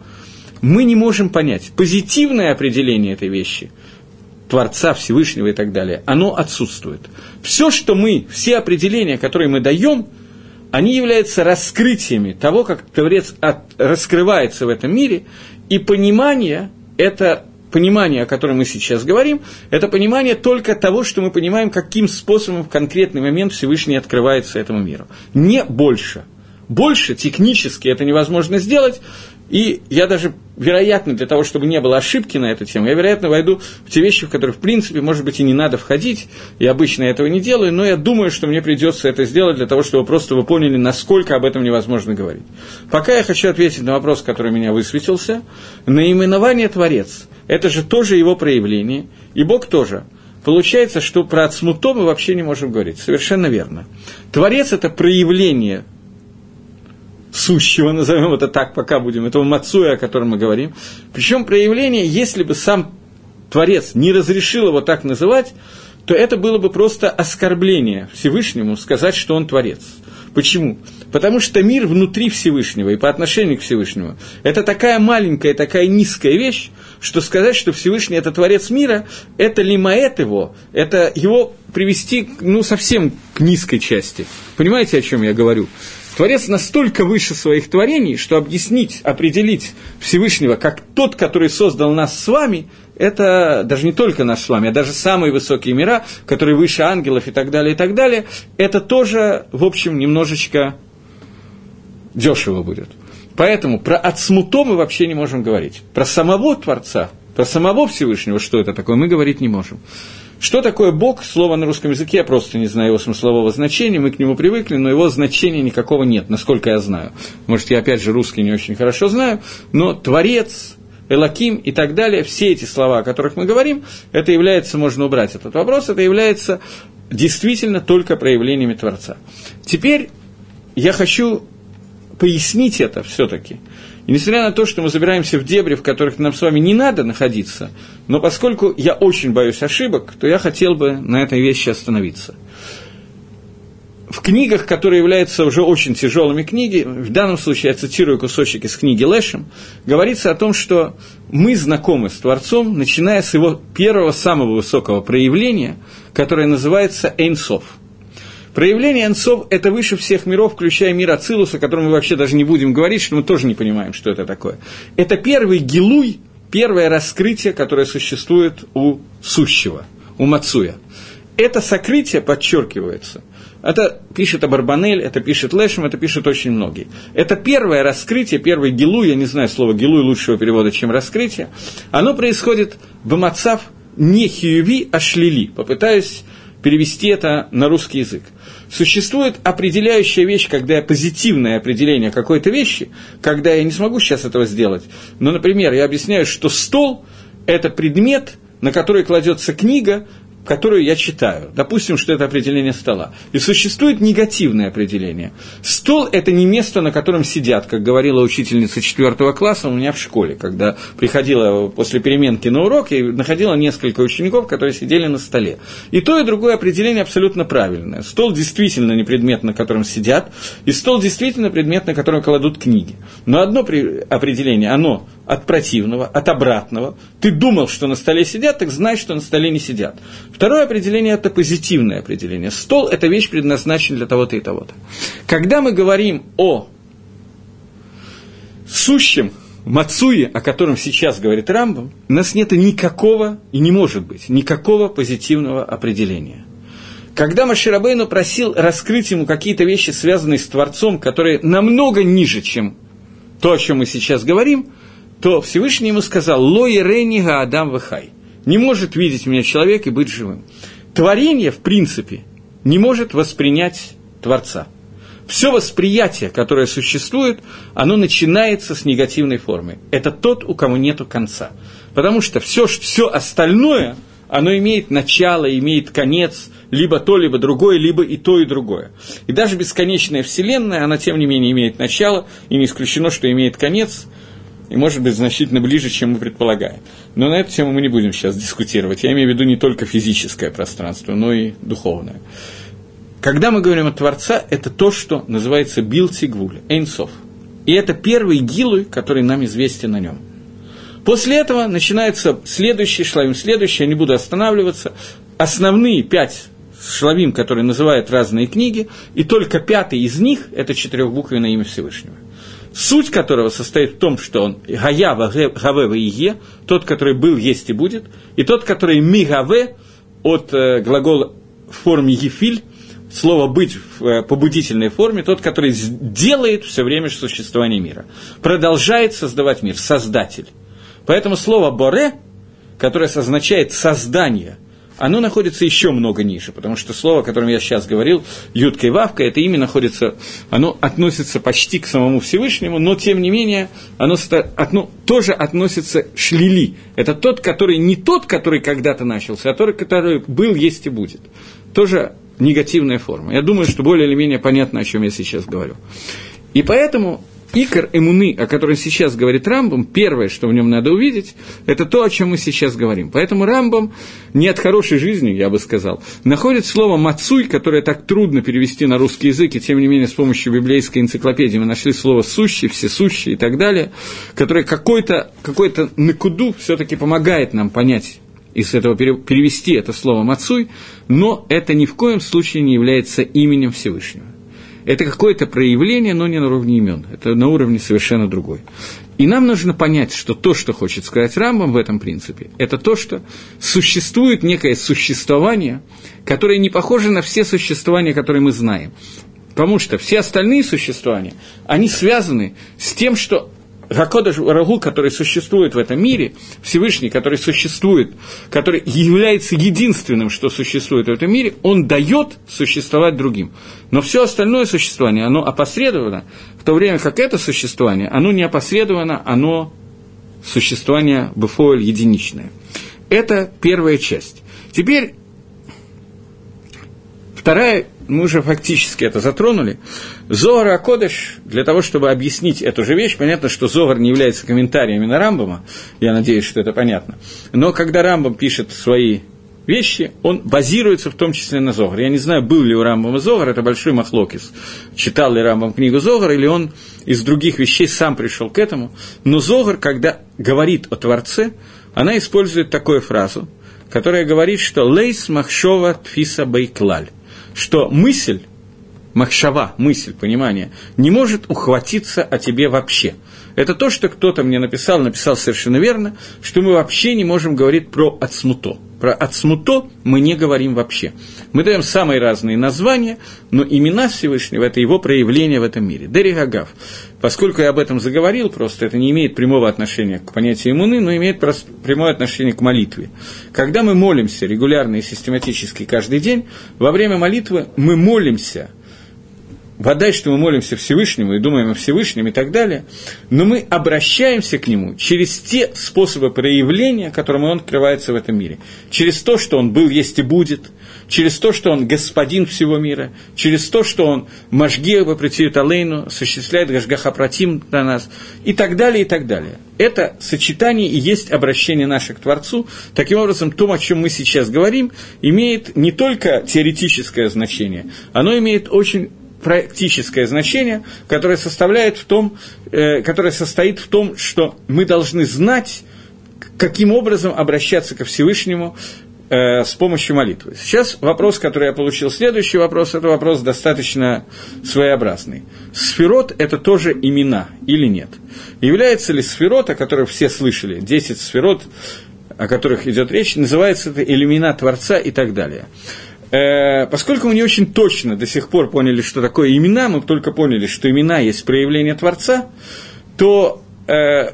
Мы не можем понять. Позитивное определение этой вещи – Творца Всевышнего и так далее, оно отсутствует. Все, что мы, все определения, которые мы даем, они являются раскрытиями того, как Творец от, раскрывается в этом мире, и понимание – это понимание, о котором мы сейчас говорим, это понимание только того, что мы понимаем, каким способом в конкретный момент Всевышний открывается этому миру. Не больше. Больше технически это невозможно сделать, и я даже, вероятно, для того, чтобы не было ошибки на эту тему, я, вероятно, войду в те вещи, в которые, в принципе, может быть, и не надо входить, и обычно я этого не делаю, но я думаю, что мне придется это сделать для того, чтобы просто вы поняли, насколько об этом невозможно говорить. Пока я хочу ответить на вопрос, который меня высветился. Наименование «Творец» – это же тоже его проявление, и Бог тоже – Получается, что про Ацмуто мы вообще не можем говорить. Совершенно верно. Творец – это проявление сущего, назовем это так, пока будем, этого мацуя, о котором мы говорим. Причем проявление, если бы сам Творец не разрешил его так называть, то это было бы просто оскорбление Всевышнему сказать, что он Творец. Почему? Потому что мир внутри Всевышнего и по отношению к Всевышнему – это такая маленькая, такая низкая вещь, что сказать, что Всевышний – это Творец мира, это лимаэт его, это его привести, ну, совсем к низкой части. Понимаете, о чем я говорю? Творец настолько выше своих творений, что объяснить, определить Всевышнего как тот, который создал нас с вами, это даже не только нас с вами, а даже самые высокие мира, которые выше ангелов и так далее, и так далее, это тоже, в общем, немножечко дешево будет. Поэтому про отсмуто мы вообще не можем говорить. Про самого Творца Про самого Всевышнего, что это такое, мы говорить не можем. Что такое Бог? Слово на русском языке, я просто не знаю его смыслового значения, мы к нему привыкли, но его значения никакого нет, насколько я знаю. Может, я опять же русский не очень хорошо знаю, но Творец, Элаким и так далее, все эти слова, о которых мы говорим, это является, можно убрать этот вопрос, это является действительно только проявлениями Творца. Теперь я хочу пояснить это все-таки – и несмотря на то, что мы забираемся в дебри, в которых нам с вами не надо находиться, но поскольку я очень боюсь ошибок, то я хотел бы на этой вещи остановиться. В книгах, которые являются уже очень тяжелыми книги, в данном случае я цитирую кусочек из книги Лешем, говорится о том, что мы знакомы с Творцом, начиная с его первого самого высокого проявления, которое называется Эйнсов – Проявление энсов – это выше всех миров, включая мир Ацилуса, о котором мы вообще даже не будем говорить, что мы тоже не понимаем, что это такое. Это первый гилуй, первое раскрытие, которое существует у сущего, у Мацуя. Это сокрытие подчеркивается. Это пишет Абарбанель, это пишет Лешем, это пишет очень многие. Это первое раскрытие, первый гилуй, я не знаю слова гилуй лучшего перевода, чем раскрытие, оно происходит в Мацав не хиюви, а шлили. Попытаюсь перевести это на русский язык. Существует определяющая вещь, когда я позитивное определение какой-то вещи, когда я не смогу сейчас этого сделать. Но, например, я объясняю, что стол – это предмет, на который кладется книга, которую я читаю. Допустим, что это определение стола. И существует негативное определение. Стол – это не место, на котором сидят, как говорила учительница четвертого класса у меня в школе, когда приходила после переменки на урок и находила несколько учеников, которые сидели на столе. И то, и другое определение абсолютно правильное. Стол действительно не предмет, на котором сидят, и стол действительно предмет, на котором кладут книги. Но одно определение, оно от противного, от обратного. Ты думал, что на столе сидят, так знай, что на столе не сидят. Второе определение – это позитивное определение. Стол – это вещь, предназначена для того-то и того-то. Когда мы говорим о сущем Мацуе, о котором сейчас говорит Рамбам, у нас нет никакого, и не может быть, никакого позитивного определения. Когда Маширабейну просил раскрыть ему какие-то вещи, связанные с Творцом, которые намного ниже, чем то, о чем мы сейчас говорим, то Всевышний ему сказал «Лои ренига Адам Вахай» – не может видеть меня человек и быть живым. Творение, в принципе, не может воспринять Творца. Все восприятие, которое существует, оно начинается с негативной формы. Это тот, у кого нет конца. Потому что все, все остальное, оно имеет начало, имеет конец, либо то, либо другое, либо и то, и другое. И даже бесконечная Вселенная, она тем не менее имеет начало, и не исключено, что имеет конец – и может быть значительно ближе, чем мы предполагаем. Но на эту тему мы не будем сейчас дискутировать. Я имею в виду не только физическое пространство, но и духовное. Когда мы говорим о Творца, это то, что называется билтигвуль, эйнсов. И это первый гилуй, который нам известен о нем. После этого начинается следующий шлавим, следующий, я не буду останавливаться, основные пять шлавим, которые называют разные книги, и только пятый из них – это четырехбуквенное имя Всевышнего – суть которого состоит в том, что он гая гаве ие, тот, который был, есть и будет, и тот, который мигаве, от э, глагола в форме ефиль, слово «быть» в э, побудительной форме, тот, который делает все время существования мира, продолжает создавать мир, создатель. Поэтому слово «боре», которое означает «создание», оно находится еще много ниже, потому что слово, о котором я сейчас говорил, ютка и вавка, это имя находится, оно относится почти к самому Всевышнему, но тем не менее оно оно тоже относится шлили. Это тот, который не тот, который когда-то начался, а тот, который был, есть и будет. Тоже негативная форма. Я думаю, что более или менее понятно, о чем я сейчас говорю. И поэтому Икор эмуны, о котором сейчас говорит Рамбам, первое, что в нем надо увидеть, это то, о чем мы сейчас говорим. Поэтому Рамбам не от хорошей жизни, я бы сказал, находит слово «мацуй», которое так трудно перевести на русский язык, и тем не менее с помощью библейской энциклопедии мы нашли слово «сущий», «всесущий» и так далее, которое какой-то какой накуду все-таки помогает нам понять из этого перевести это слово «мацуй», но это ни в коем случае не является именем Всевышнего это какое-то проявление, но не на уровне имен. Это на уровне совершенно другой. И нам нужно понять, что то, что хочет сказать Рамбам в этом принципе, это то, что существует некое существование, которое не похоже на все существования, которые мы знаем. Потому что все остальные существования, они связаны с тем, что Гакодаш Рагу, который существует в этом мире, Всевышний, который существует, который является единственным, что существует в этом мире, он дает существовать другим. Но все остальное существование, оно опосредовано, в то время как это существование, оно не опосредовано, оно существование Бефоэль единичное. Это первая часть. Теперь вторая мы уже фактически это затронули. Зоар Акодыш, для того, чтобы объяснить эту же вещь, понятно, что Зоар не является комментариями на Рамбама, я надеюсь, что это понятно, но когда Рамбам пишет свои вещи, он базируется в том числе на Зогар. Я не знаю, был ли у Рамбама Зогар, это большой махлокис. Читал ли Рамбам книгу Зогар, или он из других вещей сам пришел к этому. Но Зогар, когда говорит о Творце, она использует такую фразу, которая говорит, что «лейс махшова тфиса бейклаль» что мысль, махшава, мысль, понимание, не может ухватиться о тебе вообще. Это то, что кто-то мне написал, написал совершенно верно, что мы вообще не можем говорить про отсмуто. Про отсмуто мы не говорим вообще. Мы даем самые разные названия, но имена Всевышнего – это его проявление в этом мире. Дери. Поскольку я об этом заговорил, просто это не имеет прямого отношения к понятию иммуны, но имеет прямое отношение к молитве. Когда мы молимся регулярно и систематически каждый день, во время молитвы мы молимся – водай, что мы молимся Всевышнему и думаем о Всевышнем и так далее, но мы обращаемся к Нему через те способы проявления, которыми Он открывается в этом мире. Через то, что Он был, есть и будет, через то, что Он господин всего мира, через то, что Он Машгия Бапритиют Алейну, осуществляет Гашгаха Пратим на нас, и так далее, и так далее. Это сочетание и есть обращение наше к Творцу. Таким образом, то, о чем мы сейчас говорим, имеет не только теоретическое значение, оно имеет очень практическое значение, которое, составляет в том, э, которое состоит в том, что мы должны знать, каким образом обращаться ко Всевышнему э, с помощью молитвы. Сейчас вопрос, который я получил, следующий вопрос, это вопрос достаточно своеобразный. Сферот – это тоже имена или нет? Является ли сферот, о которых все слышали, 10 сферот, о которых идет речь, называется это имена Творца и так далее. Э, поскольку мы не очень точно до сих пор поняли, что такое имена, мы только поняли, что имена есть проявление Творца, то э,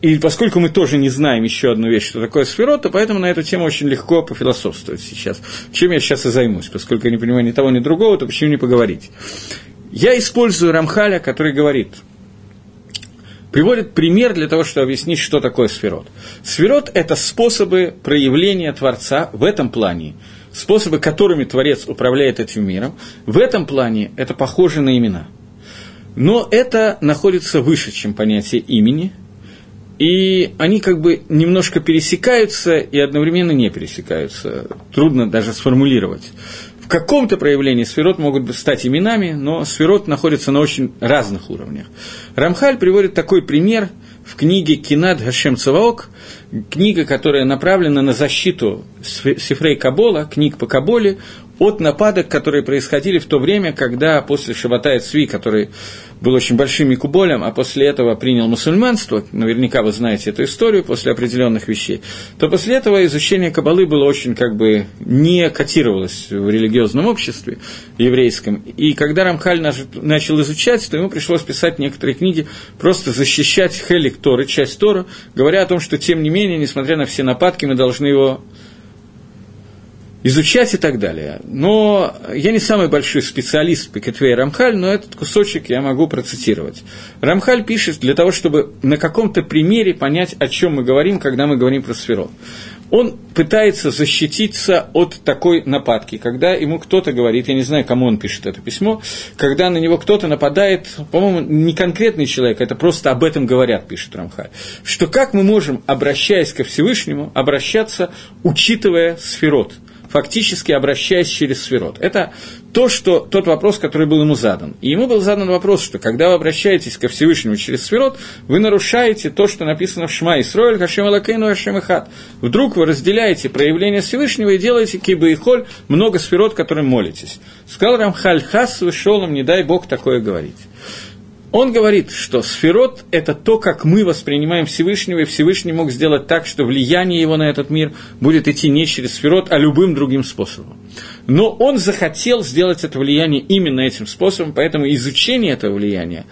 и поскольку мы тоже не знаем еще одну вещь, что такое сферот, то поэтому на эту тему очень легко пофилософствовать сейчас. Чем я сейчас и займусь, поскольку я не понимаю ни того, ни другого, то почему не поговорить? Я использую Рамхаля, который говорит, приводит пример для того, чтобы объяснить, что такое сферот. Сферот – это способы проявления Творца в этом плане – способы, которыми Творец управляет этим миром, в этом плане это похоже на имена. Но это находится выше, чем понятие имени, и они как бы немножко пересекаются и одновременно не пересекаются. Трудно даже сформулировать. В каком-то проявлении сферот могут стать именами, но сферот находится на очень разных уровнях. Рамхаль приводит такой пример в книге «Кинат Гашем Цаваок», книга, которая направлена на защиту Сифрей Кабола, книг по Каболе, от нападок, которые происходили в то время, когда после Шабатая Цви, который был очень большим Микуболем, а после этого принял мусульманство, наверняка вы знаете эту историю, после определенных вещей, то после этого изучение Кабалы было очень как бы не котировалось в религиозном обществе еврейском. И когда Рамхаль начал изучать, то ему пришлось писать некоторые книги, просто защищать Хелик Торы, часть Тора, говоря о том, что тем не менее, несмотря на все нападки, мы должны его изучать и так далее. Но я не самый большой специалист по Кетве Рамхаль, но этот кусочек я могу процитировать. Рамхаль пишет для того, чтобы на каком-то примере понять, о чем мы говорим, когда мы говорим про сферот. Он пытается защититься от такой нападки, когда ему кто-то говорит, я не знаю, кому он пишет это письмо, когда на него кто-то нападает, по-моему, не конкретный человек, это просто об этом говорят, пишет Рамхаль, что как мы можем, обращаясь ко Всевышнему, обращаться, учитывая сферот – фактически обращаясь через сферот. Это то, что, тот вопрос, который был ему задан. И ему был задан вопрос, что когда вы обращаетесь ко Всевышнему через сферот, вы нарушаете то, что написано в Шма Исроэль, Хашем Алакейну, Хашем Ихат. Вдруг вы разделяете проявление Всевышнего и делаете киба и холь, много сферот, которым молитесь. Сказал Рамхаль Хас, вышел нам, не дай Бог такое говорить. Он говорит, что сферот – это то, как мы воспринимаем Всевышнего, и Всевышний мог сделать так, что влияние его на этот мир будет идти не через сферот, а любым другим способом. Но он захотел сделать это влияние именно этим способом, поэтому изучение этого влияния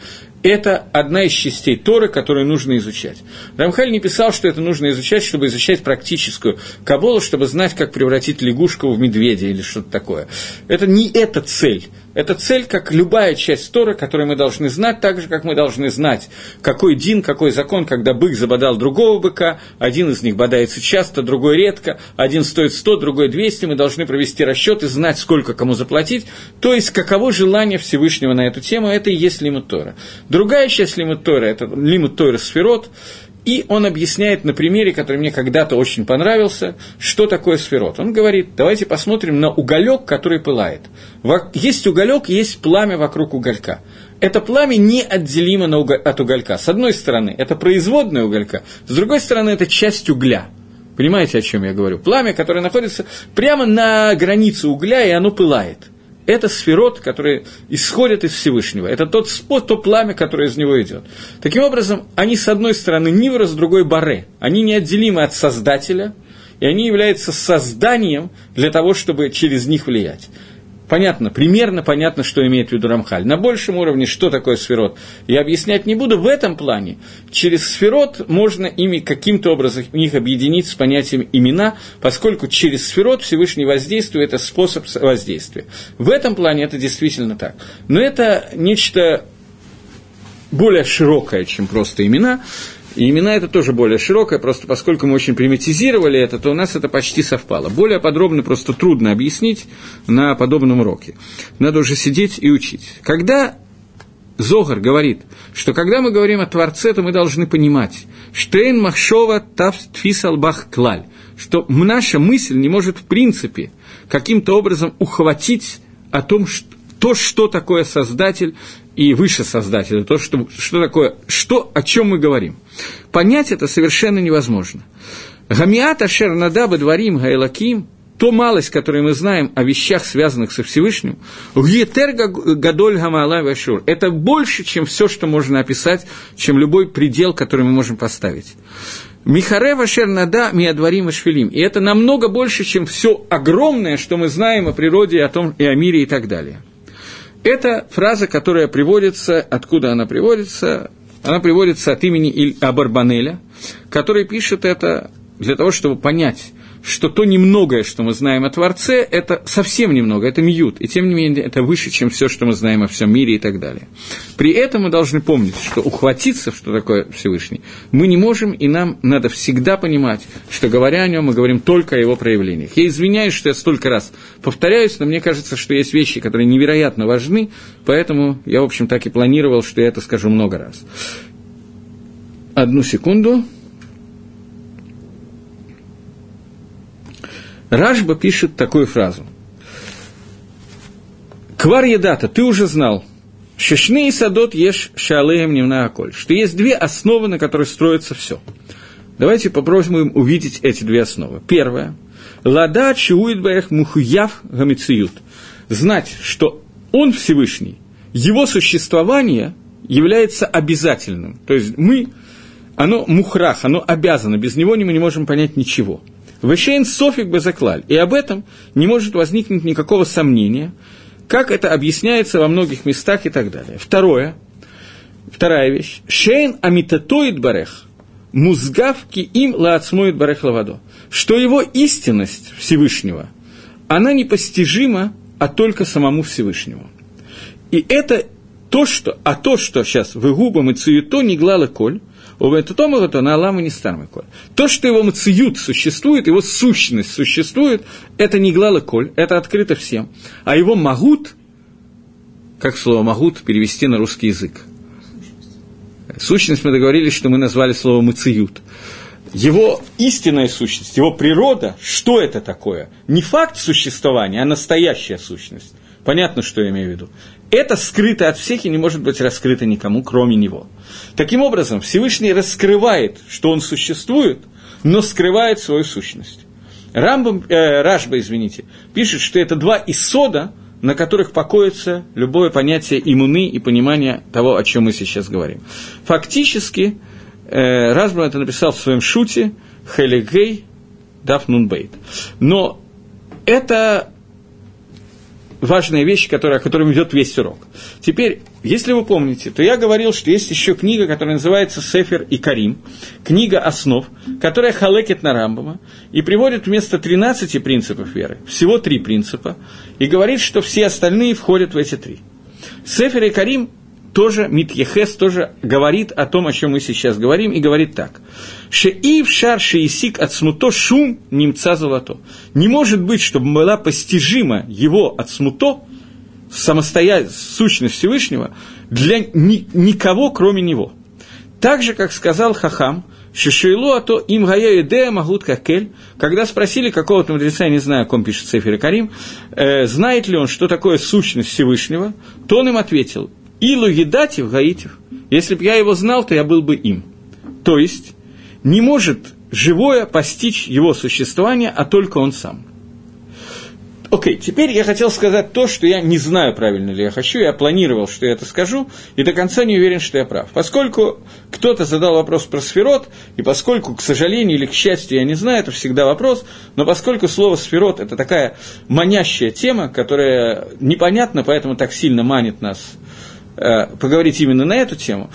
это одна из частей Торы, которую нужно изучать. Рамхаль не писал, что это нужно изучать, чтобы изучать практическую каболу, чтобы знать, как превратить лягушку в медведя или что-то такое. Это не эта цель. Это цель, как любая часть Торы, которую мы должны знать, так же, как мы должны знать, какой дин, какой закон, когда бык забодал другого быка, один из них бодается часто, другой редко, один стоит 100, другой 200, мы должны провести расчет и знать, сколько кому заплатить, то есть каково желание Всевышнего на эту тему, это и есть лимит Тора. Другая часть лимит Тора – это лимит Тора Сферот, и он объясняет на примере, который мне когда-то очень понравился, что такое сферот. Он говорит, давайте посмотрим на уголек, который пылает. Есть уголек, есть пламя вокруг уголька. Это пламя неотделимо от уголька. С одной стороны, это производная уголька, с другой стороны, это часть угля. Понимаете, о чем я говорю? Пламя, которое находится прямо на границе угля, и оно пылает – это сферот, которые исходят из Всевышнего. Это тот спот, то пламя, которое из него идет. Таким образом, они с одной стороны Нивра, с другой Баре. Они неотделимы от Создателя, и они являются созданием для того, чтобы через них влиять понятно, примерно понятно, что имеет в виду Рамхаль. На большем уровне, что такое сферот, я объяснять не буду. В этом плане через сферот можно ими каким-то образом их объединить с понятием имена, поскольку через сферот Всевышний воздействует, это способ воздействия. В этом плане это действительно так. Но это нечто более широкое, чем просто имена, и имена это тоже более широкое, просто поскольку мы очень примитизировали это, то у нас это почти совпало. Более подробно просто трудно объяснить на подобном уроке. Надо уже сидеть и учить. Когда Зогар говорит, что когда мы говорим о Творце, то мы должны понимать, что «Эйн махшова тфисалбах клаль», что наша мысль не может в принципе каким-то образом ухватить о том, что то, что такое Создатель, и выше Создателя, то, что, что такое, что, о чем мы говорим. Понять это совершенно невозможно. Гамиат Ашер Надаба Дворим Гайлаким, то малость, которую мы знаем о вещах, связанных со Всевышним, Гьетер Гадоль Гамалай Вашур, это больше, чем все, что можно описать, чем любой предел, который мы можем поставить. Михаре Вашер Нада Миадварим Ашфилим. И это намного больше, чем все огромное, что мы знаем о природе, о том и о мире и так далее. Это фраза, которая приводится, откуда она приводится? Она приводится от имени Иль Абарбанеля, который пишет это для того, чтобы понять, что то немногое, что мы знаем о Творце, это совсем немного, это мьют, и тем не менее это выше, чем все, что мы знаем о всем мире и так далее. При этом мы должны помнить, что ухватиться, что такое Всевышний, мы не можем, и нам надо всегда понимать, что говоря о нем, мы говорим только о его проявлениях. Я извиняюсь, что я столько раз повторяюсь, но мне кажется, что есть вещи, которые невероятно важны, поэтому я, в общем, так и планировал, что я это скажу много раз. Одну секунду. Рашба пишет такую фразу. Квар едата, ты уже знал, Шишны и садот ешь шалеем немна аколь, что есть две основы, на которых строится все. Давайте попробуем увидеть эти две основы. Первое. Лада чует баях мухуяв гамициют. Знать, что он Всевышний, его существование является обязательным. То есть мы, оно мухрах, оно обязано, без него мы не можем понять ничего – Вешейн софик безаклаль. И об этом не может возникнуть никакого сомнения, как это объясняется во многих местах и так далее. Второе, вторая вещь. Шейн амитатоид барех, музгавки им лаацмоид барех лавадо. Что его истинность Всевышнего, она непостижима, а только самому Всевышнему. И это то, что, а то, что сейчас в губам и цуето не глала коль, То, что его мациют существует, его сущность существует, это не глала коль, это открыто всем. А его магут, как слово магут перевести на русский язык? Сущность мы договорились, что мы назвали слово мациют. Его истинная сущность, его природа, что это такое? Не факт существования, а настоящая сущность. Понятно, что я имею в виду это скрыто от всех и не может быть раскрыто никому, кроме него. Таким образом, Всевышний раскрывает, что он существует, но скрывает свою сущность. Рамбам, э, Рашба, извините, пишет, что это два исода, на которых покоится любое понятие иммуны и понимание того, о чем мы сейчас говорим. Фактически, э, Рашба это написал в своем шуте Хелегей Дафнунбейт. Но это важная вещь, которая, о которой идет весь урок. Теперь, если вы помните, то я говорил, что есть еще книга, которая называется «Сефер и Карим», книга основ, которая халекет на Рамбама и приводит вместо 13 принципов веры всего три принципа, и говорит, что все остальные входят в эти три. Сефер и Карим тоже, Митьехес тоже говорит о том, о чем мы сейчас говорим, и говорит так. Шеив шар шеисик от смуто шум немца золото. Не может быть, чтобы была постижима его от смуто, самостоятельная сущность Всевышнего, для ни, никого, кроме него. Так же, как сказал Хахам, Шишейлу, а то им гая идея магут какель, когда спросили какого-то мудреца, я не знаю, о ком пишет Сефер Карим, э, знает ли он, что такое сущность Всевышнего, то он им ответил, Илу едатив гаитив. Если бы я его знал, то я был бы им. То есть, не может живое постичь его существование, а только он сам. Окей, okay, теперь я хотел сказать то, что я не знаю, правильно ли я хочу, я планировал, что я это скажу, и до конца не уверен, что я прав. Поскольку кто-то задал вопрос про сферот, и поскольку, к сожалению или к счастью, я не знаю, это всегда вопрос, но поскольку слово сферот – это такая манящая тема, которая непонятна, поэтому так сильно манит нас поговорить именно на эту тему,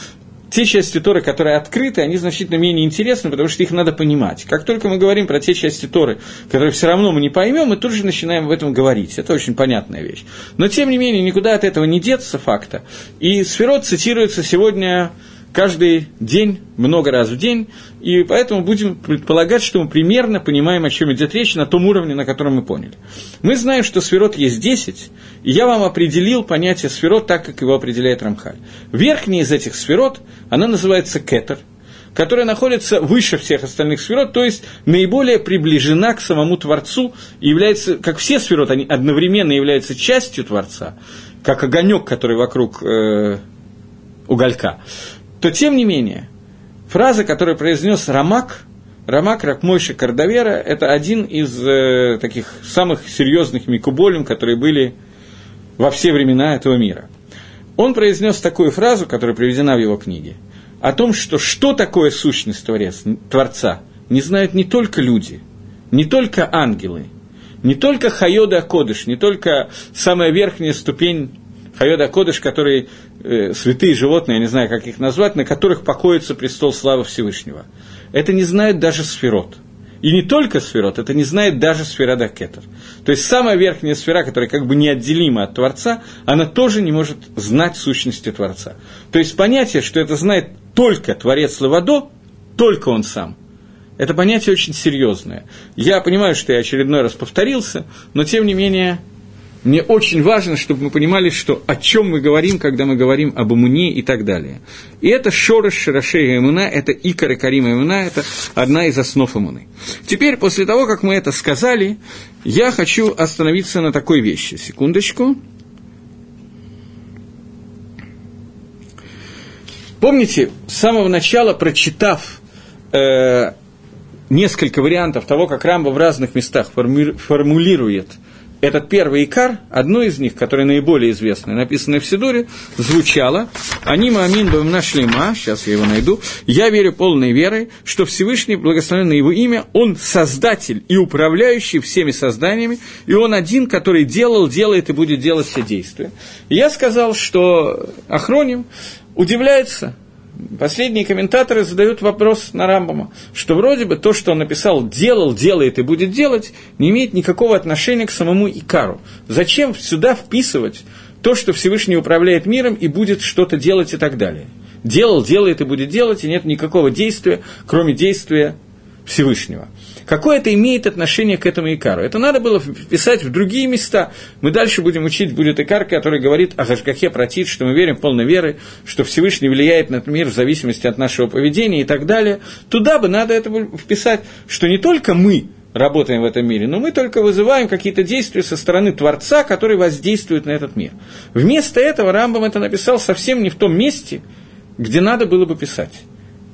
те части Торы, которые открыты, они значительно менее интересны, потому что их надо понимать. Как только мы говорим про те части Торы, которые все равно мы не поймем, мы тут же начинаем об этом говорить. Это очень понятная вещь. Но, тем не менее, никуда от этого не деться факта. И Сферот цитируется сегодня каждый день, много раз в день, и поэтому будем предполагать, что мы примерно понимаем, о чем идет речь на том уровне, на котором мы поняли. Мы знаем, что сферот есть 10, и я вам определил понятие сферот так, как его определяет Рамхаль. Верхняя из этих сферот, она называется кетер, которая находится выше всех остальных сферот, то есть наиболее приближена к самому Творцу и является, как все сферот, они одновременно являются частью Творца, как огонек, который вокруг э, уголька то тем не менее, фраза, которую произнес Рамак, Рамак Ракмойши Кардавера, это один из э, таких самых серьезных микуболем, которые были во все времена этого мира. Он произнес такую фразу, которая приведена в его книге, о том, что что такое сущность творец, Творца, не знают не только люди, не только ангелы, не только Хайода Кодыш, не только самая верхняя ступень Хайода Кодыш, которые э, святые животные, я не знаю, как их назвать, на которых покоится престол славы Всевышнего. Это не знает даже сферот. И не только сферот, это не знает даже сфера Дакетер. То есть самая верхняя сфера, которая как бы неотделима от Творца, она тоже не может знать сущности Творца. То есть понятие, что это знает только Творец Лавадо, только он сам – это понятие очень серьезное. Я понимаю, что я очередной раз повторился, но тем не менее мне очень важно, чтобы мы понимали, что о чем мы говорим, когда мы говорим об Амуне и так далее. И это Шорош Шарашея Амуна, это Икара Карима Амуна, это одна из основ Амуны. Теперь, после того, как мы это сказали, я хочу остановиться на такой вещи. Секундочку. Помните, с самого начала, прочитав э, несколько вариантов того, как Рамба в разных местах формулирует – этот первый икар, одно из них, которое наиболее известное, написанное в Сидуре, звучало «Анима амин бам нашли ма», сейчас я его найду, «Я верю полной верой, что Всевышний, благословенный его имя, он создатель и управляющий всеми созданиями, и он один, который делал, делает и будет делать все действия». И я сказал, что Ахроним удивляется, последние комментаторы задают вопрос на Рамбама, что вроде бы то, что он написал «делал, делает и будет делать», не имеет никакого отношения к самому Икару. Зачем сюда вписывать то, что Всевышний управляет миром и будет что-то делать и так далее? Делал, делает и будет делать, и нет никакого действия, кроме действия Всевышнего. Какое это имеет отношение к этому Икару? Это надо было вписать в другие места. Мы дальше будем учить, будет Икар, который говорит о Гашгахе протит, что мы верим полной веры, что Всевышний влияет на мир в зависимости от нашего поведения и так далее. Туда бы надо это вписать, что не только мы работаем в этом мире, но мы только вызываем какие-то действия со стороны Творца, который воздействует на этот мир. Вместо этого Рамбам это написал совсем не в том месте, где надо было бы писать.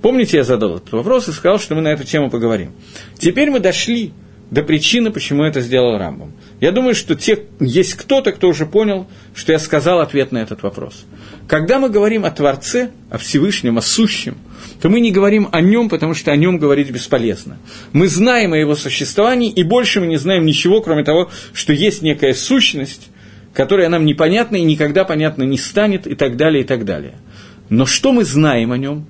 Помните, я задал этот вопрос и сказал, что мы на эту тему поговорим. Теперь мы дошли до причины, почему это сделал Рамбом. Я думаю, что те, есть кто-то, кто уже понял, что я сказал ответ на этот вопрос. Когда мы говорим о Творце, о Всевышнем, о Сущем, то мы не говорим о нем, потому что о нем говорить бесполезно. Мы знаем о его существовании, и больше мы не знаем ничего, кроме того, что есть некая сущность, которая нам непонятна и никогда понятна не станет, и так далее, и так далее. Но что мы знаем о нем?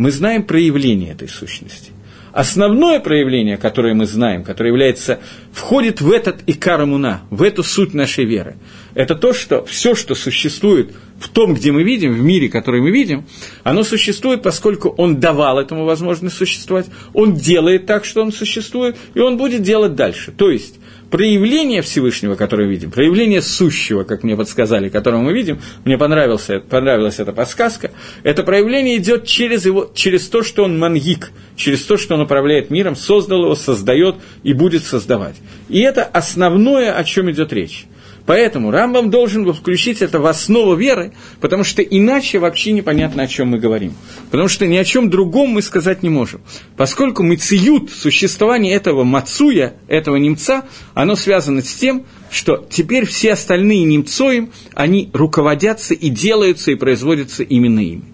Мы знаем проявление этой сущности. Основное проявление, которое мы знаем, которое является, входит в этот икарамуна, в эту суть нашей веры, это то, что все, что существует в том, где мы видим, в мире, который мы видим, оно существует, поскольку он давал этому возможность существовать, он делает так, что он существует, и он будет делать дальше. То есть, проявление Всевышнего, которое мы видим, проявление сущего, как мне подсказали, которого мы видим, мне понравился, понравилась эта подсказка, это проявление идет через, его, через то, что он мангик, через то, что он управляет миром, создал его, создает и будет создавать. И это основное, о чем идет речь. Поэтому Рамбам должен был включить это в основу веры, потому что иначе вообще непонятно, о чем мы говорим. Потому что ни о чем другом мы сказать не можем. Поскольку мациют, существование этого мацуя, этого немца, оно связано с тем, что теперь все остальные немцоим, они руководятся и делаются, и производятся именно ими.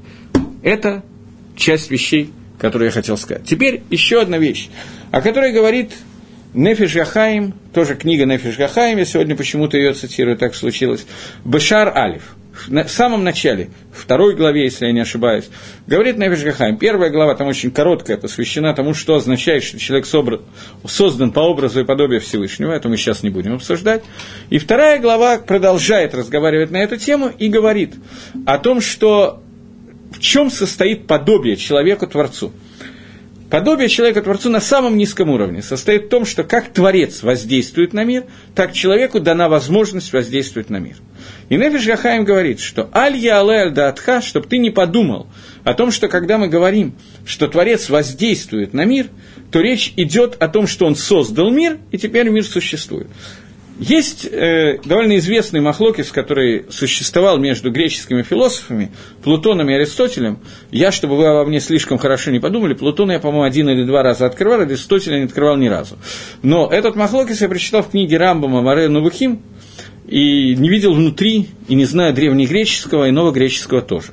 Это часть вещей, которые я хотел сказать. Теперь еще одна вещь, о которой говорит Нефиш Гахаим, тоже книга Нефиш Гахаим, я сегодня почему-то ее цитирую, так случилось. Бешар Алиф, в самом начале, второй главе, если я не ошибаюсь, говорит Нефиш Гахаим. Первая глава там очень короткая, посвящена тому, что означает, что человек собран, создан по образу и подобию Всевышнего, это мы сейчас не будем обсуждать. И вторая глава продолжает разговаривать на эту тему и говорит о том, что в чем состоит подобие человеку-творцу. Подобие человека Творцу на самом низком уровне состоит в том, что как Творец воздействует на мир, так человеку дана возможность воздействовать на мир. И Нефиш Гахаим говорит, что «Аль-я алэ даатха», чтобы ты не подумал о том, что когда мы говорим, что Творец воздействует на мир, то речь идет о том, что он создал мир, и теперь мир существует. Есть э, довольно известный махлокис, который существовал между греческими философами, Плутоном и Аристотелем. Я, чтобы вы обо мне слишком хорошо не подумали, Плутона я, по-моему, один или два раза открывал, Аристотеля не открывал ни разу. Но этот махлокис я прочитал в книге Рамбама Маре Новухим, и не видел внутри, и не знаю древнегреческого и новогреческого тоже.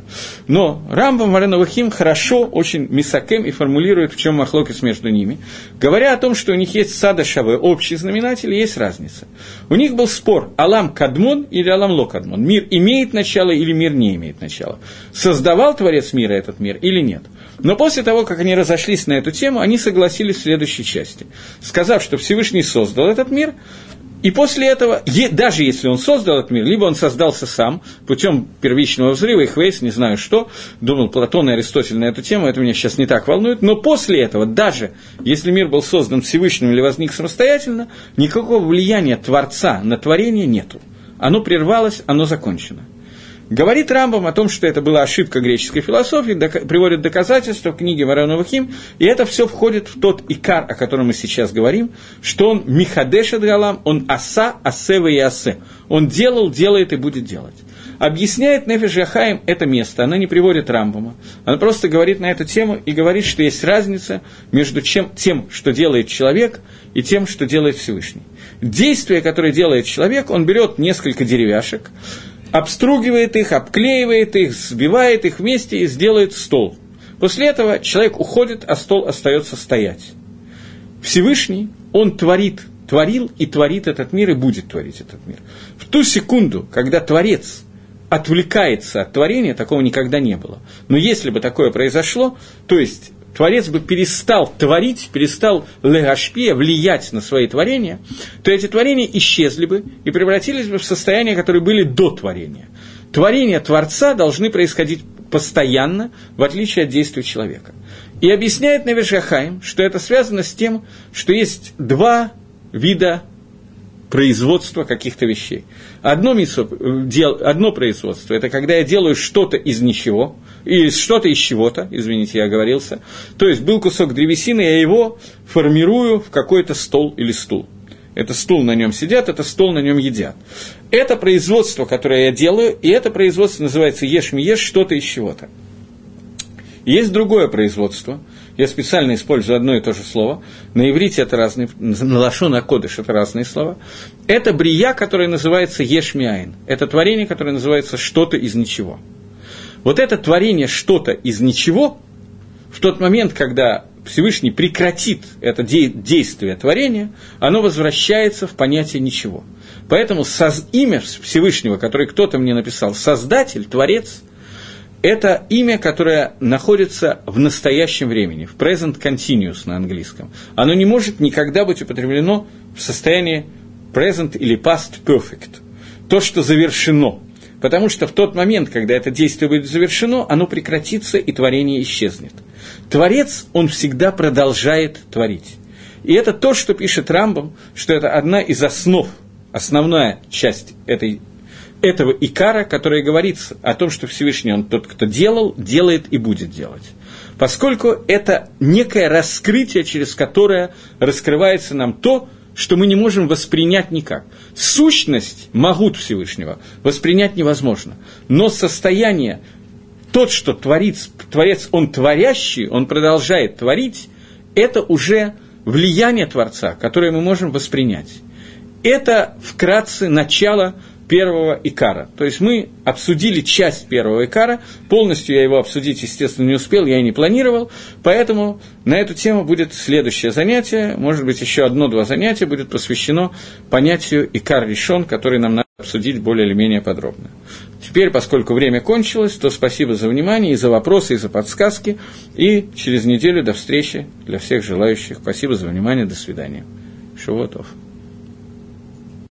Но Рамбам Вареновахим хорошо, очень мисакем и формулирует, в чем махлокис между ними, говоря о том, что у них есть сада общий знаменатель, есть разница. У них был спор, Алам Кадмон или Алам Ло Кадмон. Мир имеет начало или мир не имеет начала. Создавал Творец мира этот мир или нет. Но после того, как они разошлись на эту тему, они согласились в следующей части. Сказав, что Всевышний создал этот мир, и после этого, даже если он создал этот мир, либо он создался сам путем первичного взрыва, и Хвейс, не знаю что, думал Платон и Аристотель на эту тему, это меня сейчас не так волнует, но после этого, даже если мир был создан Всевышним или возник самостоятельно, никакого влияния Творца на творение нету. Оно прервалось, оно закончено. Говорит Рамбам о том, что это была ошибка греческой философии, док- приводит доказательства в книге Варанова Хим, и это все входит в тот икар, о котором мы сейчас говорим, что он Михадеш Галам, он аса, асева и асе. Он делал, делает и будет делать. Объясняет Нефиш Яхаим это место, она не приводит Рамбама. Она просто говорит на эту тему и говорит, что есть разница между чем, тем, что делает человек, и тем, что делает Всевышний. Действие, которое делает человек, он берет несколько деревяшек, обстругивает их, обклеивает их, сбивает их вместе и сделает стол. После этого человек уходит, а стол остается стоять. Всевышний, он творит, творил и творит этот мир и будет творить этот мир. В ту секунду, когда Творец отвлекается от творения, такого никогда не было. Но если бы такое произошло, то есть Творец бы перестал творить, перестал легашпия, влиять на свои творения, то эти творения исчезли бы и превратились бы в состояния, которые были до творения. Творения Творца должны происходить постоянно, в отличие от действий человека. И объясняет Навишахаим, что это связано с тем, что есть два вида производства каких-то вещей. Одно, одно производство – это когда я делаю что-то из ничего, и что-то из чего-то, извините, я оговорился. То есть был кусок древесины, я его формирую в какой-то стол или стул. Это стул, на нем сидят, это стол, на нем едят. Это производство, которое я делаю, и это производство называется ешь ешь что-то из чего-то. Есть другое производство, я специально использую одно и то же слово, на иврите это разные, на лашон кодыш это разные слова. Это брия, которое называется ешмиайн. Это творение, которое называется что-то из ничего. Вот это творение что-то из ничего, в тот момент, когда Всевышний прекратит это действие творения, оно возвращается в понятие ничего. Поэтому соз... имя Всевышнего, которое кто-то мне написал, Создатель, Творец, это имя, которое находится в настоящем времени, в present continuous на английском. Оно не может никогда быть употреблено в состоянии present или past perfect. То, что завершено. Потому что в тот момент, когда это действие будет завершено, оно прекратится и творение исчезнет. Творец, он всегда продолжает творить. И это то, что пишет Рамбам, что это одна из основ, основная часть этой, этого икара, которая говорится о том, что Всевышний, он тот, кто делал, делает и будет делать. Поскольку это некое раскрытие, через которое раскрывается нам то, что мы не можем воспринять никак. Сущность могут Всевышнего воспринять невозможно, но состояние, тот, что творец, творец, он творящий, он продолжает творить, это уже влияние Творца, которое мы можем воспринять. Это вкратце начало первого икара. То есть мы обсудили часть первого икара, полностью я его обсудить, естественно, не успел, я и не планировал, поэтому на эту тему будет следующее занятие, может быть, еще одно-два занятия будет посвящено понятию икар решен, который нам надо обсудить более или менее подробно. Теперь, поскольку время кончилось, то спасибо за внимание и за вопросы, и за подсказки, и через неделю до встречи для всех желающих. Спасибо за внимание, до свидания. Шувотов.